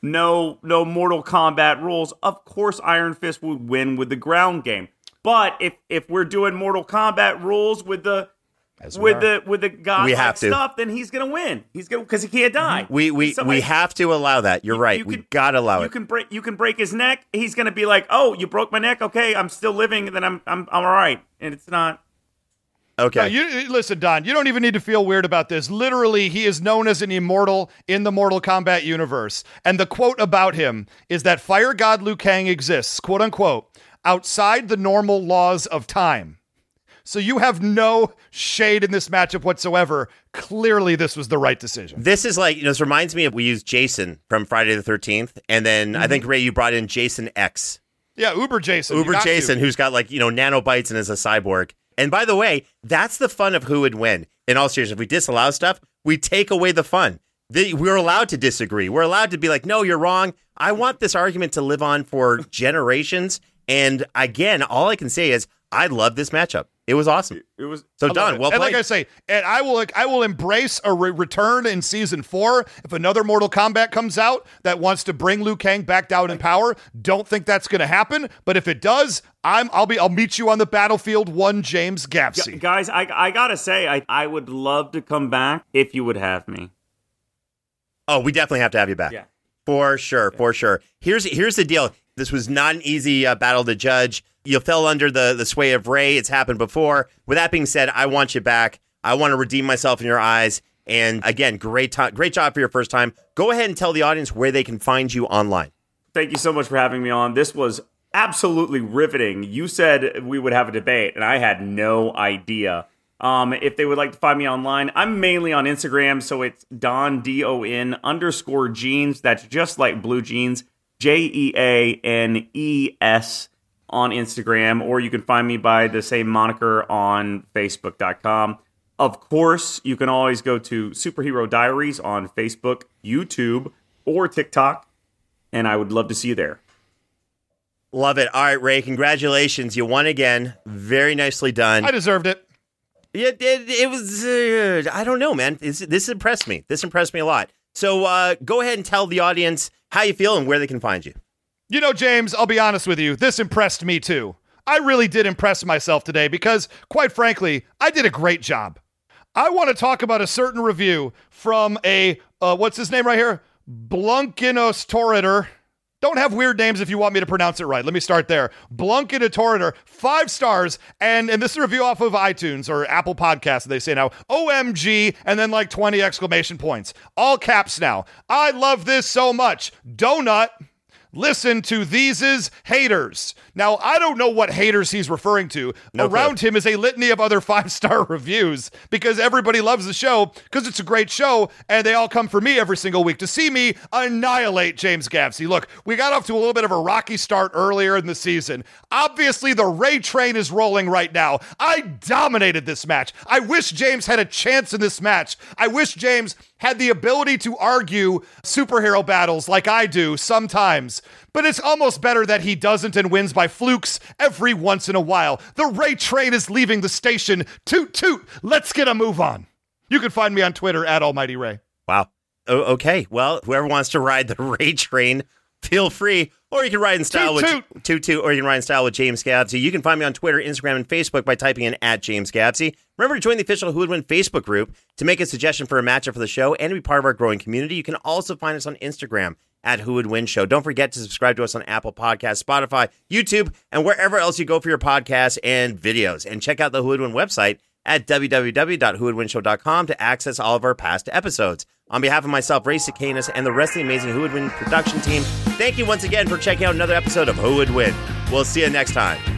no no mortal kombat rules of course iron fist would win with the ground game but if if we're doing mortal kombat rules with the with the with the god We have to. stuff then he's gonna win he's gonna because he can't die We we Somebody- we have to allow that. You're right. you we can- gotta allow you it. can break you can break his neck. He's gonna be like, "Oh, you broke my neck. Okay, I'm still living. Then I'm I'm I'm all right." And it's not. okay. No, you listen, Don. You don't even need to feel weird about this. Literally, he is known as an immortal in the Mortal Kombat universe, and the quote about him is that Fire God Liu Kang exists, quote unquote, outside the normal laws of time. So you have no shade in this matchup whatsoever. Clearly, this was the right decision. This is like, you know, this reminds me of we used Jason from Friday the 13th. And then I mm-hmm. think, Ray, you brought in Jason X. Yeah, Uber Jason. Uber got to. Jason, who's got like, you know, nanobites and is a cyborg. And by the way, that's the fun of who would win. In all seriousness, if we disallow stuff, we take away the fun. The, we're allowed to disagree. We're allowed to be like, no, you're wrong. I want this argument to live on for generations. And again, all I can say is I love this matchup. It was awesome. It was So I done. it. Well and played. like I say, and I will I will embrace a re- return in season four if another Mortal Kombat comes out that wants to bring Liu Kang back down in power. Don't think that's going to happen, but if it does, I'm I'll be I'll meet you on the battlefield. One James Gu- Gavsie. guys. I I gotta say, I I would love to come back if you would have me. Oh, we definitely have to have you back. Yeah. For sure, for sure. Here's here's the deal. This was not an easy uh, battle to judge. You fell under the the sway of Ray. It's happened before. With that being said, I want you back. I want to redeem myself in your eyes. And again, great time, great job for your first time. Go ahead and tell the audience where they can find you online. Thank you so much for having me on. This was absolutely riveting. You said we would have a debate, and I had no idea. Um, if they would like to find me online, I'm mainly on Instagram, so it's Don D O N underscore jeans. That's just like blue jeans, J E A N E S on Instagram, or you can find me by the same moniker on Facebook.com. Of course, you can always go to Superhero Diaries on Facebook, YouTube, or TikTok and I would love to see you there. Love it. All right, Ray. Congratulations. You won again. Very nicely done. I deserved it. It, it, it was, uh, I don't know, man. This, this impressed me. This impressed me a lot. So uh, go ahead and tell the audience how you feel and where they can find you. You know, James, I'll be honest with you. This impressed me too. I really did impress myself today because, quite frankly, I did a great job. I want to talk about a certain review from a, uh, what's his name right here? Blunkinos Torritor. Don't have weird names if you want me to pronounce it right. Let me start there. Blunkinatoritor, five stars, and and this is a review off of iTunes or Apple Podcasts. They say now, OMG, and then like 20 exclamation points. All caps now. I love this so much. Donut. Listen to these's haters. Now, I don't know what haters he's referring to. No Around him is a litany of other five star reviews because everybody loves the show because it's a great show and they all come for me every single week to see me annihilate James Gavsie. Look, we got off to a little bit of a rocky start earlier in the season. Obviously, the Ray train is rolling right now. I dominated this match. I wish James had a chance in this match. I wish James had the ability to argue superhero battles like I do sometimes. But it's almost better that he doesn't and wins by flukes every once in a while. The Ray train is leaving the station. Toot toot. Let's get a move on. You can find me on Twitter at Almighty Ray. Wow. O- okay. Well, whoever wants to ride the Ray train, feel free. Or you can ride in style Toot, with toot toot, or you can ride in style with James Gavsie. You can find me on Twitter, Instagram, and Facebook by typing in at James Gavsie. Remember to join the official Who Would Win Facebook group to make a suggestion for a matchup for the show and to be part of our growing community. You can also find us on Instagram at Who Would Win Show. Don't forget to subscribe to us on Apple Podcasts, Spotify, YouTube, and wherever else you go for your podcasts and videos. And check out the Who Would Win website at www.whowouldwinshow.com to access all of our past episodes. On behalf of myself, Ray Cicanis, and the rest of the amazing Who Would Win production team, thank you once again for checking out another episode of Who Would Win. We'll see you next time.